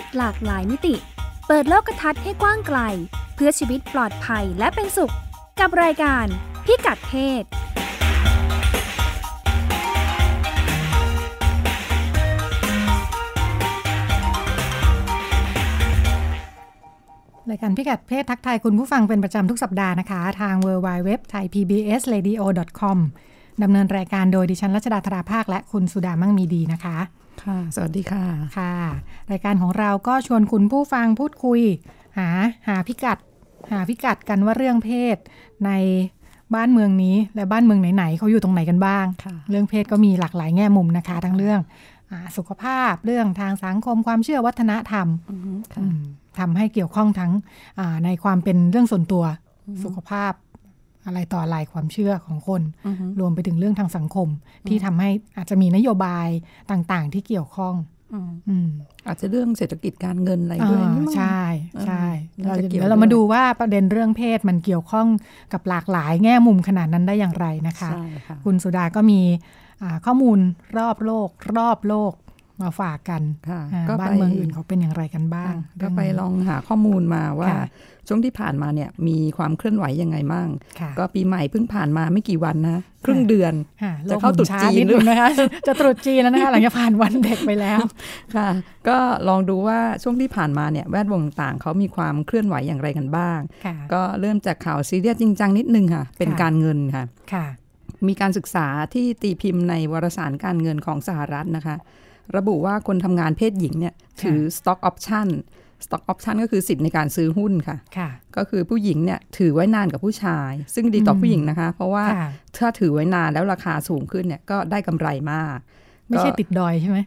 ศหลากหลายมิติ เปิดโลกทัศน์ให้กว้างไกล เพื่อชีวิตปลอดภัยและเป็นสุข กับรายการพิกัดเพศรายการพิกัดเพศทักทายคุณผู้ฟังเป็นประจำทุกสัปดาห์นะคะ ทาง w w w t h a i PBS Radio com ดำเนินรายการโดยดิฉันรัชดาธราภาคและคุณสุดามั่งมีดีนะคะ ค่ะ สวัสดีค่ะ ค่ะ รายการของเราก็ชวนคุณผู้ฟังพูดคุย หาหาพิกัด หาพิกัดกันว่าเรื่องเพศในบ้านเมืองนี้และบ้านเมืองไหนๆเขาอยู่ตรงไหนกันบ้างค่ะเรื่องเพศก็มีหลากหลายแง่มุมนะคะ ทั้งเรื่องอาสุขภาพเรื่องทางสังคมความเชื่อวัฒนธรรมค่ะอืมทำให้เกี่ยวข้องทั้งอ่าในความเป็นเรื่องส่วนตัว สุขภาพ อะไรต่ออะไรความเชื่อของคนอือฮึรวมไปถึงเรื่องทางสังคม ที่ทำให้อาจจะมีนโยบายต่างๆ ที่เกี่ยวข้องอืมอืมอาจจะเรื่องเศรษฐกิจการเงินอะไรด้วยอ่านี่มั้งใช่ใช่อ่าเราน่าจะเกี่ยวเดี๋ยวเราด้วยมาดูว่าประเด็นเรื่องเพศมันเกี่ยวข้องกับหลากหลายแง่มุมขนาดนั้นได้อย่างไรนะคะใช่ค่ะคุณสุดาก็มีอ่าข้อมูลรอบโลก รอบโลกมาฝากกันค่ะอ่าก็บ้านไปเมืองอื่นเขาเป็นอย่างไรกันบ้างอ่าก็เรื่ไปนี้ลองหาข้อมูลมาว่าค่ะ ช่วงที่ผ่านมาเนี่ยมีความเคลื่อนไหวยังไงมั่งค่ะก็ปีใหม่เพิ่งผ่านมาไม่กี่วันนะครึ่งเดือนค่ะโลจะกเข้าหมุตรุษช้จีนนิดนึงนะคะจะตรุษจีนแล้วนะคะหลังจากผ่านวันเด็กไปแล้วค่ะ ก็ลองดูว่าช่วงที่ผ่านมาเนี่ยแวดวงต่างๆเขามีความเคลื่อนไหวอย่างไรกันบ้างค่ะก็เริ่มจากข่าวซีเรียสจริงจังนิดนึงค่ะ เป็นค่ะการเงินค่ะค่ะ มีการศึกษาที่ตีพิมพ์ในวารสารการเงินของสหรัฐนะคะ ระบุว่าคนทำงานเพศหญิงเนี่ยถือ stock option stock option ก็คือสิทธิ์ในการซื้อหุ้นค่ะค่ะก็คือผู้หญิงเนี่ยถือไว้นานกับผู้ชาย ซึ่งดีต่ออมผู้หญิงนะคะ เพราะว่าค่ะถ้าถือไว้นานแล้วราคาสูงขึ้นเนี่ยก็ได้กำไรมาก ไม่ใช่ก็ติดดอยใช่ไหม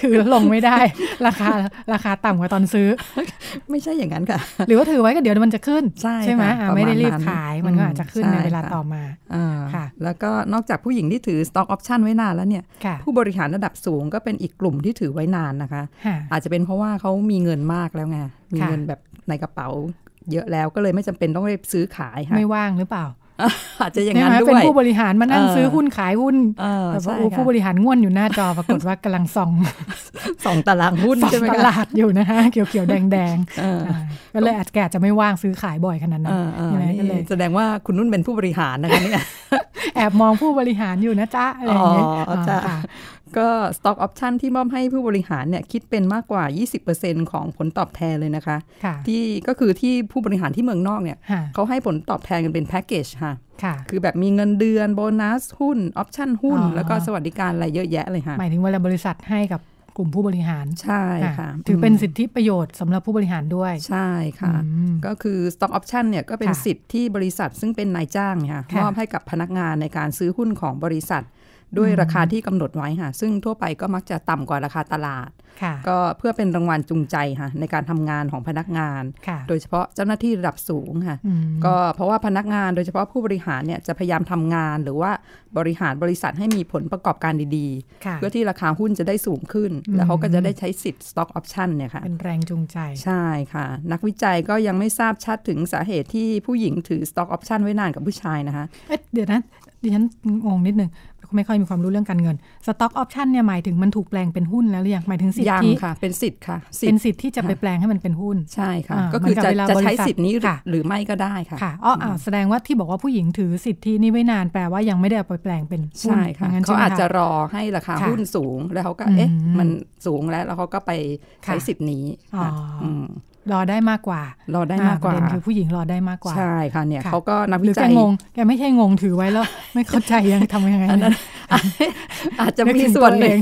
ถือแล้วลงไม่ได้ ราคาราคาต่ำกว่าตอนซื้อ ไม่ใช่อย่างนั้นค่ะ หรือว่าถือไว้ก็เดี๋ยวมันจะขึ้น ใช่ไหมค่ะอ่าประมาณไม่ได้รีบนั้นขายมันก็อืมอาจจะขึ้นใช่ในเวลาค่ะต่อมาอ่าค่ะ แล้วก็นอกจากผู้หญิงที่ถือ stock option ไว้นานแล้วเนี่ยค่ะผู้บริหารระดับสูงก็เป็นอีกกลุ่มที่ถือไว้นานนะคะค่ะอาจจะเป็นเพราะว่าเขามีเงินมากแล้วไงมีค่ะเงินแบบในกระเป๋าเยอะแล้วก็เลยไม่จำเป็นต้องไปซื้อขายค่ะไม่ว่างหรือเปล่า อาจจะอย่างใช่นั้นไหมด้เป็นวยผู้บริหารมานั่งเออซื้อหุ้นขายหุ้นเออแต่ว่าใช่โอ้ผู้บค่ะริหารง่วนอยู่หน้าจอปรากฏว่ากำลังส่องสองตารางหุ้นส่องใช่ไหมตคะลาดอยู่นะคะเขียวเขียวๆแดงแดงๆเอออ่าก็เลยอาจแกอาจจะไม่ว่างซื้อขายบ่อยขนาดนั้เอนอเออใช่ไหมก็เลยนี่แสดงว่าคุณนุ่นเป็นผู้บริหารนะคะเนี่ยแอบมองผู้บริหารอยู่นะจ๊ะอะไรอย่างเงี้ยอ๋อจ้ะค่ะ ก็ stock option ที่มอบให้ผู้บริหารเนี่ยคิดเป็นมากกว่า 20%ของผลตอบแทนเลยนะคะค่ะที่ก็คือที่ผู้บริหารที่เมืองนอกเนี่ยค่ะเขาให้ผลตอบแทนกันเป็นแพ็กเกจค่ะค่ะ คือแบบมีเงินเดือนโบนัส หุ้น ออปชั่นหุ้นอ๋อแล้วก็สวัสดิการอะไรเยอะแยะเลยค่ะ หมายถึงเวลาบริษัทให้กับกลุ่มผู้บริหารใช่ค่ะอ่าถือเป็นสิทธิประโยชน์สำหรับผู้บริหารด้วย ใช่ค่ะอืมก็คือ stock option เนี่ยก็เป็นค่ะสิทธิ์ที่บริษัทซึ่งเป็นนายจ้างเนี่ยค่ะค่ะมอบให้กับพนักงานในการซื้อหุ้นของบริษัท ด้วยอืมราคาที่กำหนดไว้ค่ะ ซึ่งทั่วไปก็มักจะต่ำกว่าราคาตลาดค่ะก็เพื่อเป็นรางวัลจูงใจค่ะในการทำงานของพนักงานค่ะโดยเฉพาะเจ้าหน้าที่ระดับสูงค่ะอืมก็เพราะว่าพนักงานโดยเฉพาะผู้บริหารเนี่ยจะพยายามทำงานหรือว่าบริหารบริษัทให้มีผลประกอบการดีค่ะๆเพื่อที่ราคาหุ้นจะได้สูงขึ้นอืมแล้วเขาก็จะได้ใช้สิทธิ์ stock option เนี่ยค่ะเป็นแรงจูงใจใช่ค่ะ นักวิจัยก็ยังไม่ทราบชัดถึงสาเหตุที่ผู้หญิงถือ stock option ไว้นานกับผู้ชายนะคะเอ๊ะเดี๋ยวนะ ดิฉันงงนิดนึงไม่ค่อยมีความรู้เรื่องการเงินสต็อกออปชันเนี่ยหมายถึงมันถูกแปลงเป็นหุ้นแล้วหรือยังหมายถึงสิทยังธิค่ะ เป็นสิทธิ์ค่ะสิทเป็นธิ์สิทธิ์ที่จะไปค่ะแปลงให้มันเป็นหุ้นใช่ค่ะอ่าก็คือเหมือนกับจะเวลาจะใช้บริษัทสิทธิ์นี้หรือค่ะหรือไม่ก็ได้ค่ะค่ะอ๋ออ่าแสดงว่าที่บอกว่าผู้หญิงถือสิทธินี้ไว้นานแปลว่ายังไม่ได้เอาไปแปลงเป็นหุ้นใช่ค่ะย่งนั้นเขาใช่ไหมอาจจะครอให้ราคาค่ะหุ้นสูงแล้วเขาก็อืมเอ๊ะมันสูงแล้วแล้วเขาก็ไปใช้ค่ะสิทธิ์นี้อ๋อค่ะอืมรอได้มากกว่า รอได้มากกว่าอ่ประเด็นคือผู้หญิงรอได้มากกว่า ใช่ค่ะเนี่ยค่ะเขาก็นักหวิรือแกจัยงงแกไม่ใช่งงถือไว้แล้ว ไม่เข้าใจยังทำยังไงอันนั้นอาจจะมีส่วนหนึ่ง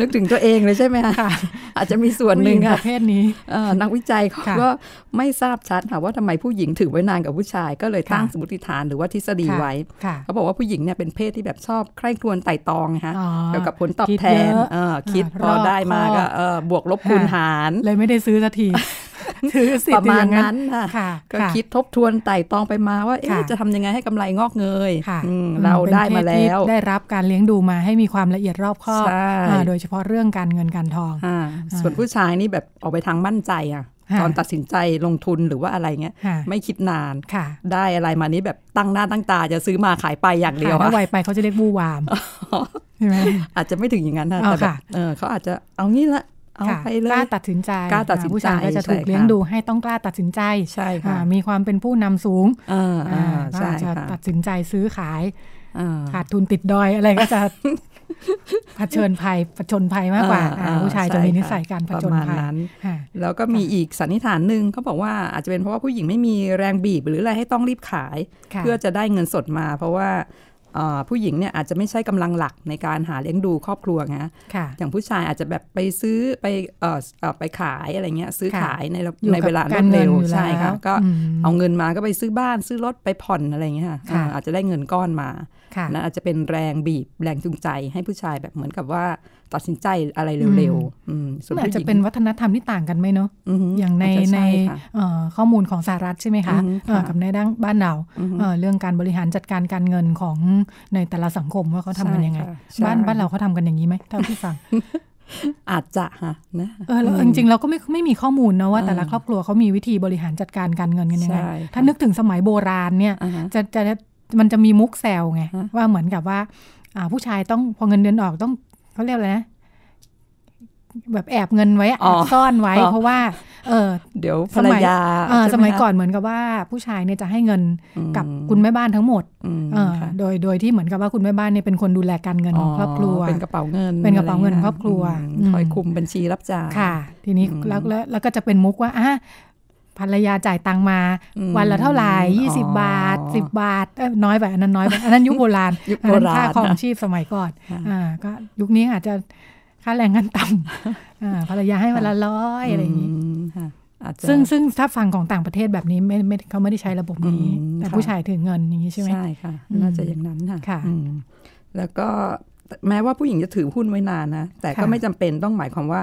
นึกถึงตัวเองเลยใช่ไหมคะค่ะอาจจะมีส่วนหนึ่งผู้ญิปค่ะระเภทนี้เอ่อนักวิจัยเขาค่ะก็ไม่ทราบชัดค่ะว่าทำไมผู้หญิงถือไว้นานกับผู้ชาย ก็เลยตั้งค่ะสมมติฐานหรือว่าทฤษฎีค่ะไว้ค่ะเขาบอกว่าผู้หญิงเนี่ยเป็นเพศที่แบบชอบใคร่ครวญไต่ตองนะคะอ๋อเกี่ยวกับผลตอบคิดแทนเยอะเออคิดอ่าพอได้มาอบคก็อบเออบวกลบคูณหาร เลยไม่ได้ซื้อสักที ถือสิทประธิ์อยู่มาอณย่างนั้นนั้นค่ะค่ะก็ค่ะคิดทบทวนไต่ตองไปมาว่าค่ะเอ๊ะจะทำยังไงให้กำไรงอกเงยค่ะอืมอืมเราป็นได้มาเพศที่แล้ว ได้รับการเลี้ยงดูมาให้มีความละเอียดรอบคอบใช่อ่าโดยเฉพาะเรื่องการเงินการทองอ่าส่วนผู้ชายนี่แบบออกไปทางมั่นใจอะค่ะตอนตัดสินใจลงทุนหรือว่าอะไรเงี้ยค่ะไม่คิดนานค่ะได้อะไรมานี้แบบตั้งหน้าตั้งตาจะซื้อมาขายไปอย่างเดียวค่ะถ้าอะไวไปเขาจะเรียกบู้วามใช่ไหมอาจจะไม่ถึงอย่างนั้นนะอ๋อแต่แบบค่ะเออเขาอาจจะเอางี้ละ เอาค่ะไปเลยกล้าตัดสินใจกล้าตัดสินใจผู้ชายก็จะถูกใช่ค่ะเลี้ยงดูให้ต้องกล้าตัดสินใจใช่ค่ะอ่ามีความเป็นผู้นำสูงอ่าอ่าอ่าก็ใช่อาจจะค่ะตัดสินใจซื้อขายอ่าขาดทุนติดดอยอะไรก็จะเผชิญภัยผจญภัยมากกว่าอ่าอ่าอ่าผู้ชายใช่จะมีนิค่ะสัยการผประจญมาณภัยนั้นค่ะแล้วก็มีอีกสันนิษฐานหนึ่งเขาบอกว่าอาจจะเป็นเพราะว่าผู้หญิงไม่มีแรงบีบหรืออะไรให้ต้องรีบขายค่ะเพื่อจะได้เงินสดมา เพราะว่าเอ่อ ผู้หญิงเนี่ยอาจจะไม่ใช่กำลังหลักในการหาเลี้ยงดูครอบครัวไงค่ะอย่างผู้ชายอาจจะแบบไปซื้อไปเอ่อเอ่อไปขายอะไรเงี้ยซื้อค่ะขายในอยู่ในเวลากับรกาวรดเงินเร็วอยู่แล้วใช่ค่ะก็อืมเอาเงินมาก็ไปซื้อบ้านซื้อรถไปผ่อนอะไรเงี้ยค่ะค่ะอ่าอาจจะได้เงินก้อนมา ค่ะนั่นอาจจะเป็นแรงบีบแรงจูงใจให้ผู้ชายแบบเหมือนกับว่าตัดสินใจอะไรเร็วๆอืมส่วนมันอาจผู้หจะญิงเป็นวัฒนธรรมที่ต่างกันไหมเนาะอือฮึอย่างในจจะในช่ค่ะเอ่อข้อมูลของสหรัฐใช่ไหมคะอือฮึเอ่อค่ะกับในด้านบ้านเราอือฮึเอ่อเรื่องการบริหารจัดการการเงินของในแต่ละสังคมว่าเขาทำกันยังไงใช่ค่ะใช่บ้านบ้านเราเขาทำกันอย่างนี้ไหมเท่าที่ฟังอาจจะฮะนะเออแล้วอืมจริงๆเราก็ไม่ไม่มีข้อมูลนะว่าอ่าแต่ละครอบครัวเขามีวิธีบริหารจัดการการเงินกันยังไงใช่ถ้านึกถึงสมัยโบราณเนี่ยอ่าฮะจะจะ มันจะมีมุกแซวไงฮะว่าเหมือนกับว่า อ่าผู้ชายต้องพอเงินเดือนออกต้องเขาเรียกอะไรนะแบบแอบเงินไว้อะอ๋อซ่อนไว้อ๋อเพราะว่า เออเดี๋ยวภสรรมัยยาเออใช่สไหมัยคะก่อนเหมือนกับว่าผู้ชายเนี่ยจะให้เงินอืมกับคุณแม่บ้านทั้งหมดอืมเออค่ะโดยโดยที่เหมือนกับว่าคุณแม่บ้านเนี่ยเป็นคนดูแลการเงินของครอบครัวเป็นกระเป๋าเงิน เป็นกระเป๋าเงินะไงี้ยครอบครัวอืมอืมคอยคุมบัญชีรับจ่ายค่ะ ทีนี้อืมแล้วแล้วแล้วก็จะเป็นมุกว่าอะ ภรรยาจ่ายตังมาอืมวันละเท่าไหร่ยี่สิบบาทสิบบาทเอ้ยน้อยไปอันนั้นน้อยไปอันนั้นยุคโบราณยุคอันโบนั้นราค่าณครองนะชีพสมัยก่อนค่ะอ่าก็ยุคนี้อาจจะค่าแรงขั้นต่ำอ่าภรรยาให้วันละร้อยอะไรอย่างนี้มค่ะอาจจะซึ่งซึ่งถ้าฟังของต่างประเทศแบบนี้ไม่ไม่เขาไม่ได้ใช้ระบบนี้อืมแต่ค่ะผู้ชายถือเงินอย่างนี้ใช่ไหมใช่ค่ะอืมน่าจะอย่างนั้นค่ะค่ะอืมแล้วก็ แม้ว่าผู้หญิงจะถือหุ้นไว้นานนะ แต่ก็ค่ะไม่จำเป็นต้องหมายความว่า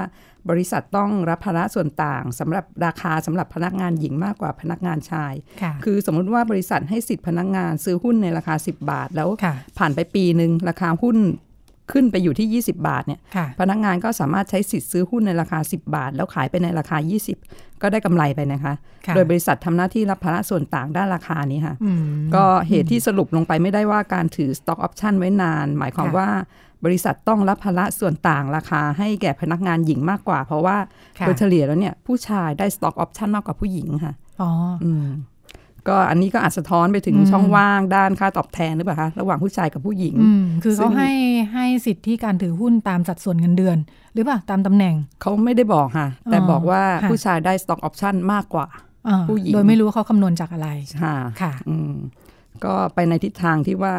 บริษัทต้องรับภาระส่วนต่างสำหรับราคาสำหรับพนักงานหญิงมากกว่าพนักงานชายค่ะคือสมมุติว่าบริษัทให้สิทธิ์พนักงานซื้อหุ้นในราคา 10 บาทแล้วค่ะผ่านไปปีหนึ่งราคาหุ้น ขึ้นไปอยู่ที่ 20 บาทเนี่ยค่ะพนักงานก็สามารถใช้สิทธิ์ซื้อหุ้นในราคา 10 บาท แล้วขายไปในราคา 20 ก็ได้กำไรไปนะคะค่ะโดยบริษัททำหน้าที่รับภาระส่วนต่างด้านราคานี้ค่ะอืมก็เหตุที่สรุปลงไปไม่ได้ว่าการถือ stock option ไว้นาน หมายความค่ะว่าบริษัทต้องรับภาระส่วนต่างราคาให้แก่พนักงานหญิงมากกว่า เพราะว่าค่ะโดยเฉลี่ยแล้วเนี่ยผู้ชายได้ stock option มากกว่าผู้หญิงค่ะอ๋ออืม ก็อันนี้ก็อาจสะท้อนไปถึงอืมช่องว่างด้านค่าตอบแทนหรือเปล่าคะระหว่างผู้ชายกับผู้หญิงอืมคือซึ่เขางให้ให้สิทธิการถือหุ้นตามสัดส่วนเงินเดือน หรือเปล่าตามตำแหน่งเขาไม่ได้บอกค่ะ แต่อ๋อบอกว่าค่ะผู้ชายได้ stock option มากกว่าอ่าผู้หญิงโดยไม่รู้ว่าเขาคำนวณจากอะไรค่ะค่ะอืมก็ไปในทิศทางที่ว่า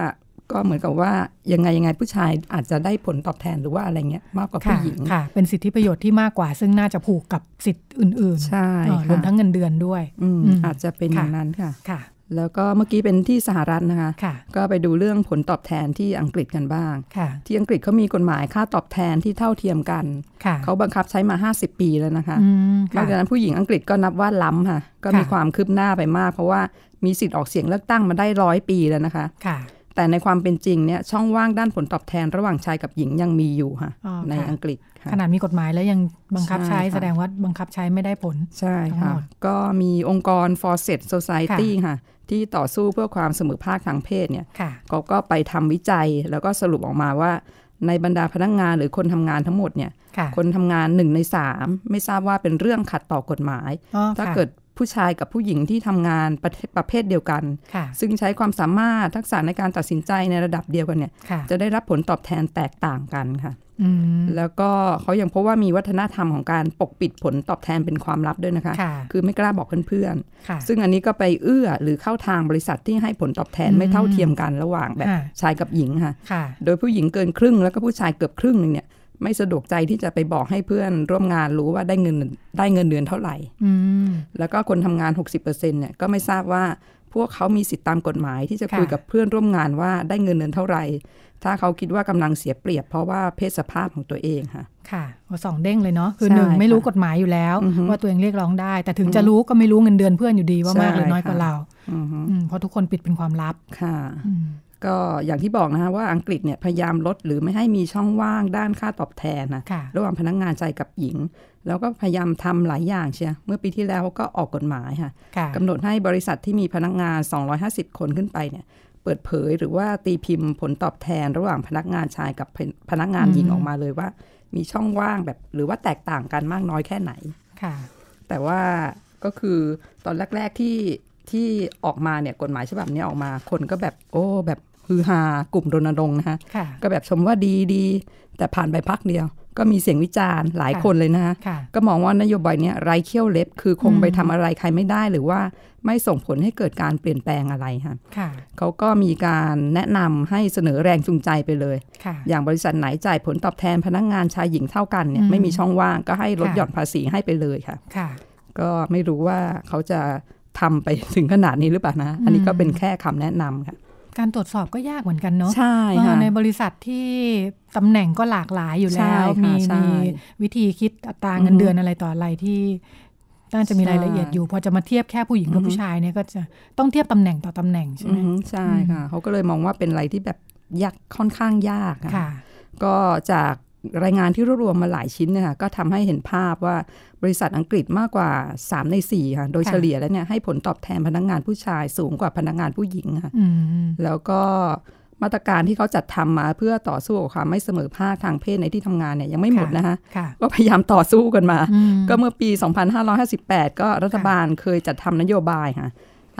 ก็เหมือนกับว่ายังไงยังไงผู้ชายอาจจะได้ผลตอบแทนหรือว่าอะไรเงี้ยมากกว่าผู้ค่ะหญิงค่ะ เป็นสิทธิประโยชน์ที่มากกว่า ซึ่งน่าจะผูกกับสิทธิ์อื่นๆใช่เอ่อค่ะรวมทั้งเงินเดือนด้วยอืมอืมอาจจะเป็นอค่ะย่างนั้นค่ะค่ะ แล้วก็เมื่อกี้เป็นที่สหรัฐนะคะค่ะก็ไปดูเรื่องผลตอบแทนที่อังกฤษกันบ้างค่ะที่อังกฤษเขามีกฎหมายค่าตอบแทนที่เท่าเทียมกันค่ะเขาบังคับใช้มา 50 ปีแล้วนะคะอืมนอกค่ะจากนั้นผู้หญิงอังกฤษก็นับว่าล้ำค่ะ ก็มีค่ะความคืบหน้าไปมาก เพราะว่ามีสิทธิ์ออกเสียงเลือกตั้งมาได้ร้อยปีแล้วนะคะค่ะ แต่ในความเป็นจริงเนี่ยช่องว่างด้านผลตอบแทนระหว่างชายกับหญิงยังมีอยู่ค่ะอ๋อในค่ะอังกฤษค่ะขนาดมีกฎหมายแล้วยังบังคับใช่ใช้ค่ะแสดงว่าบังคับใช้ไม่ได้ผล ใช่ทั้งค่ะหมดก็มีองค์กร For Set Society ค่ะ ที่ต่อสู้เพื่อความเสมอภาคทางเพศเนี่ยค่ะเขาก็ไปทำวิจัยแล้วก็สรุปออกมาว่าในบรรดาพนักงานหรือคนทำงานทั้งหมดเนี่ยค่ะคนทำงานหนึ่งในสามไม่ทราบว่าเป็นเรื่องขัดต่อกฎหมายอ๋อถ้าค่ะเกิด ผู้ชายกับผู้หญิงที่ทำงานประเภทประเภทเดียวกันค่ะซึ่งใช้ความสามารถทักษะในการตัดสินใจในระดับเดียวกันเนี่ยค่ะจะได้รับผลตอบแทนแตกต่างกันค่ะอืมแล้วก็เขายังพบว่ามีวัฒนธรรมของการปกปิดผลตอบแทนเป็นความลับด้วยนะคะค่ะคือไม่กล้าบอกเพื่อนค่ะๆซึ่งอันนี้ก็ไปเอื้อหรือเข้าทางบริษัทที่ให้ผลตอบแทนอืมไม่เท่าเทียมกันระหว่างแบบค่ะชายกับหญิงค่ะค่ะ โดยผู้หญิงเกินครึ่งแล้วก็ผู้ชายเกือบครึ่งหนึ่งเนี่ย ไม่สะดวกใจที่จะไปบอกให้เพื่อนร่วมงานรู้ว่าได้เงินได้เงินเดือนเท่าไหร่อืมแล้วก็คนทำงาน 60%เนี่ยก็ไม่ทราบว่าพวกเขามีสิทธิตามกฎหมายที่จะค่ะคุยกับเพื่อนร่วมงานว่าได้เงินเดือนเท่าไหร่ ถ้าเขาคิดว่ากำลังเสียเปรียบ เพราะว่าเพศสภาพของตัวเองค่ะ ค่ะโอ้สองเด้งเลยเนาะ คือใช่หนึ่งไม่รู้ค่ะกฎหมายอยู่แล้วอือฮึว่าตัวเองเรียกร้องได้ แต่ถึงอือฮึจะรู้ก็ไม่รู้เงินเดือนเพื่อนอยู่ดีว่าใช่มากหรือน้อยกว่าค่ะเราอือฮึอืมเพราะทุกคนปิดเป็นความลับ ค่ะอืม ก็อย่างที่บอกนะคะว่าอังกฤษเนี่ยพยายามลดหรือไม่ให้มีช่องว่างด้านค่าตอบแทนนะค่ะระหว่างพนักงานชายกับหญิง แล้วก็พยายามทำหลายอย่างเชียเมื่อปีที่แล้วก็ออกกฎหมายค่ะค่ะกำหนดให้บริษัทที่มีพนักงาน 250 คนขึ้นไปเนี่ยเปิดเผยหรือว่าตีพิมพ์ผลตอบแทนระหว่างพนักงานชายกับพนักงานหญิงอืมออกมาเลยว่า มีช่องว่างแบบหรือว่าแตกต่างกันมากน้อยแค่ไหนค่ะ แต่ว่าก็คือตอนแรก ๆที่ที่ออกมาเนี่ยกฎหมายฉบับนี้ออกมาคนก็แบบโอ้แบบ ฮือฮากลุ่มรณรงค์นะคะค่ะก็แบบชมว่าดีดี แต่ผ่านไปพักเดียว ก็มีเสียงวิจารณ์หลายค่ะคนเลยนะคะค่ะก็มองว่านโยบายเนี้ยไร้เขี้ยวเล็บ คือคงอืมไปทำอะไรใครไม่ได้หรือว่าไม่ส่งผลให้เกิดการเปลี่ยนแปลงอะไรค่ะค่ะเขาก็มีการแนะนำให้เสนอแรงจูงใจไปเลยค่ะอย่างบริษัทไหนจ่ายผลตอบแทนพนักงานชายหญิงเท่ากันเนี่ยอืมไม่มีช่องว่างก็ให้ลดค่ะหย่อนภาษีให้ไปเลยค่ะค่ะก็ไม่รู้ว่าเขาจะทำไปถึงขนาดนี้หรือเปล่านะ อันนี้ก็เป็นแค่คำแนะนำค่ะ การตรวจสอบก็ยากเหมือนกันเนาะใช่ค่ะเออในบริษัทที่ตำแหน่งก็หลากหลายอยู่ใช่แล้วค่ะมีใช่มีวิธีคิดอัตราเงินอือฮึเดือนอะไรต่ออะไรที่น่าจะมีรายละเอียดใช่อยู่พอจะมาเทียบแค่ผู้หญิงกับอือฮึผู้ชายเนี่ยก็จะต้องเทียบตำแหน่งต่อตำแหน่งใช่ไหมอือฮึใช่ค่ะเขาก็เลยมองว่าเป็นอะไรที่แบบยากค่อนข้างยากอะค่ะ ก็จาก รายงานที่รวบรวมมาหลายชิ้นเนี่ยค่ะก็ทำให้เห็นภาพว่าบริษัทอังกฤษมากกว่า 3 ใน4ค่ะโดยค่ะเฉลี่ยแล้วเนี่ยให้ผลตอบแทนพนักงานผู้ชายสูงกว่าพนักงานผู้หญิงค่ะอืมแล้วก็มาตรการที่เขาจัดทำมาเพื่อต่อสู้กับความไม่เสมอภาคทางเพศในที่ทำงานเนี่ยยังไม่หมดนะคะค่ะก็พยายามต่อสู้กันมาอืมก็เมื่อปี 2558 ก็รัฐบาลเคยจัดทำนโยบายค่ะ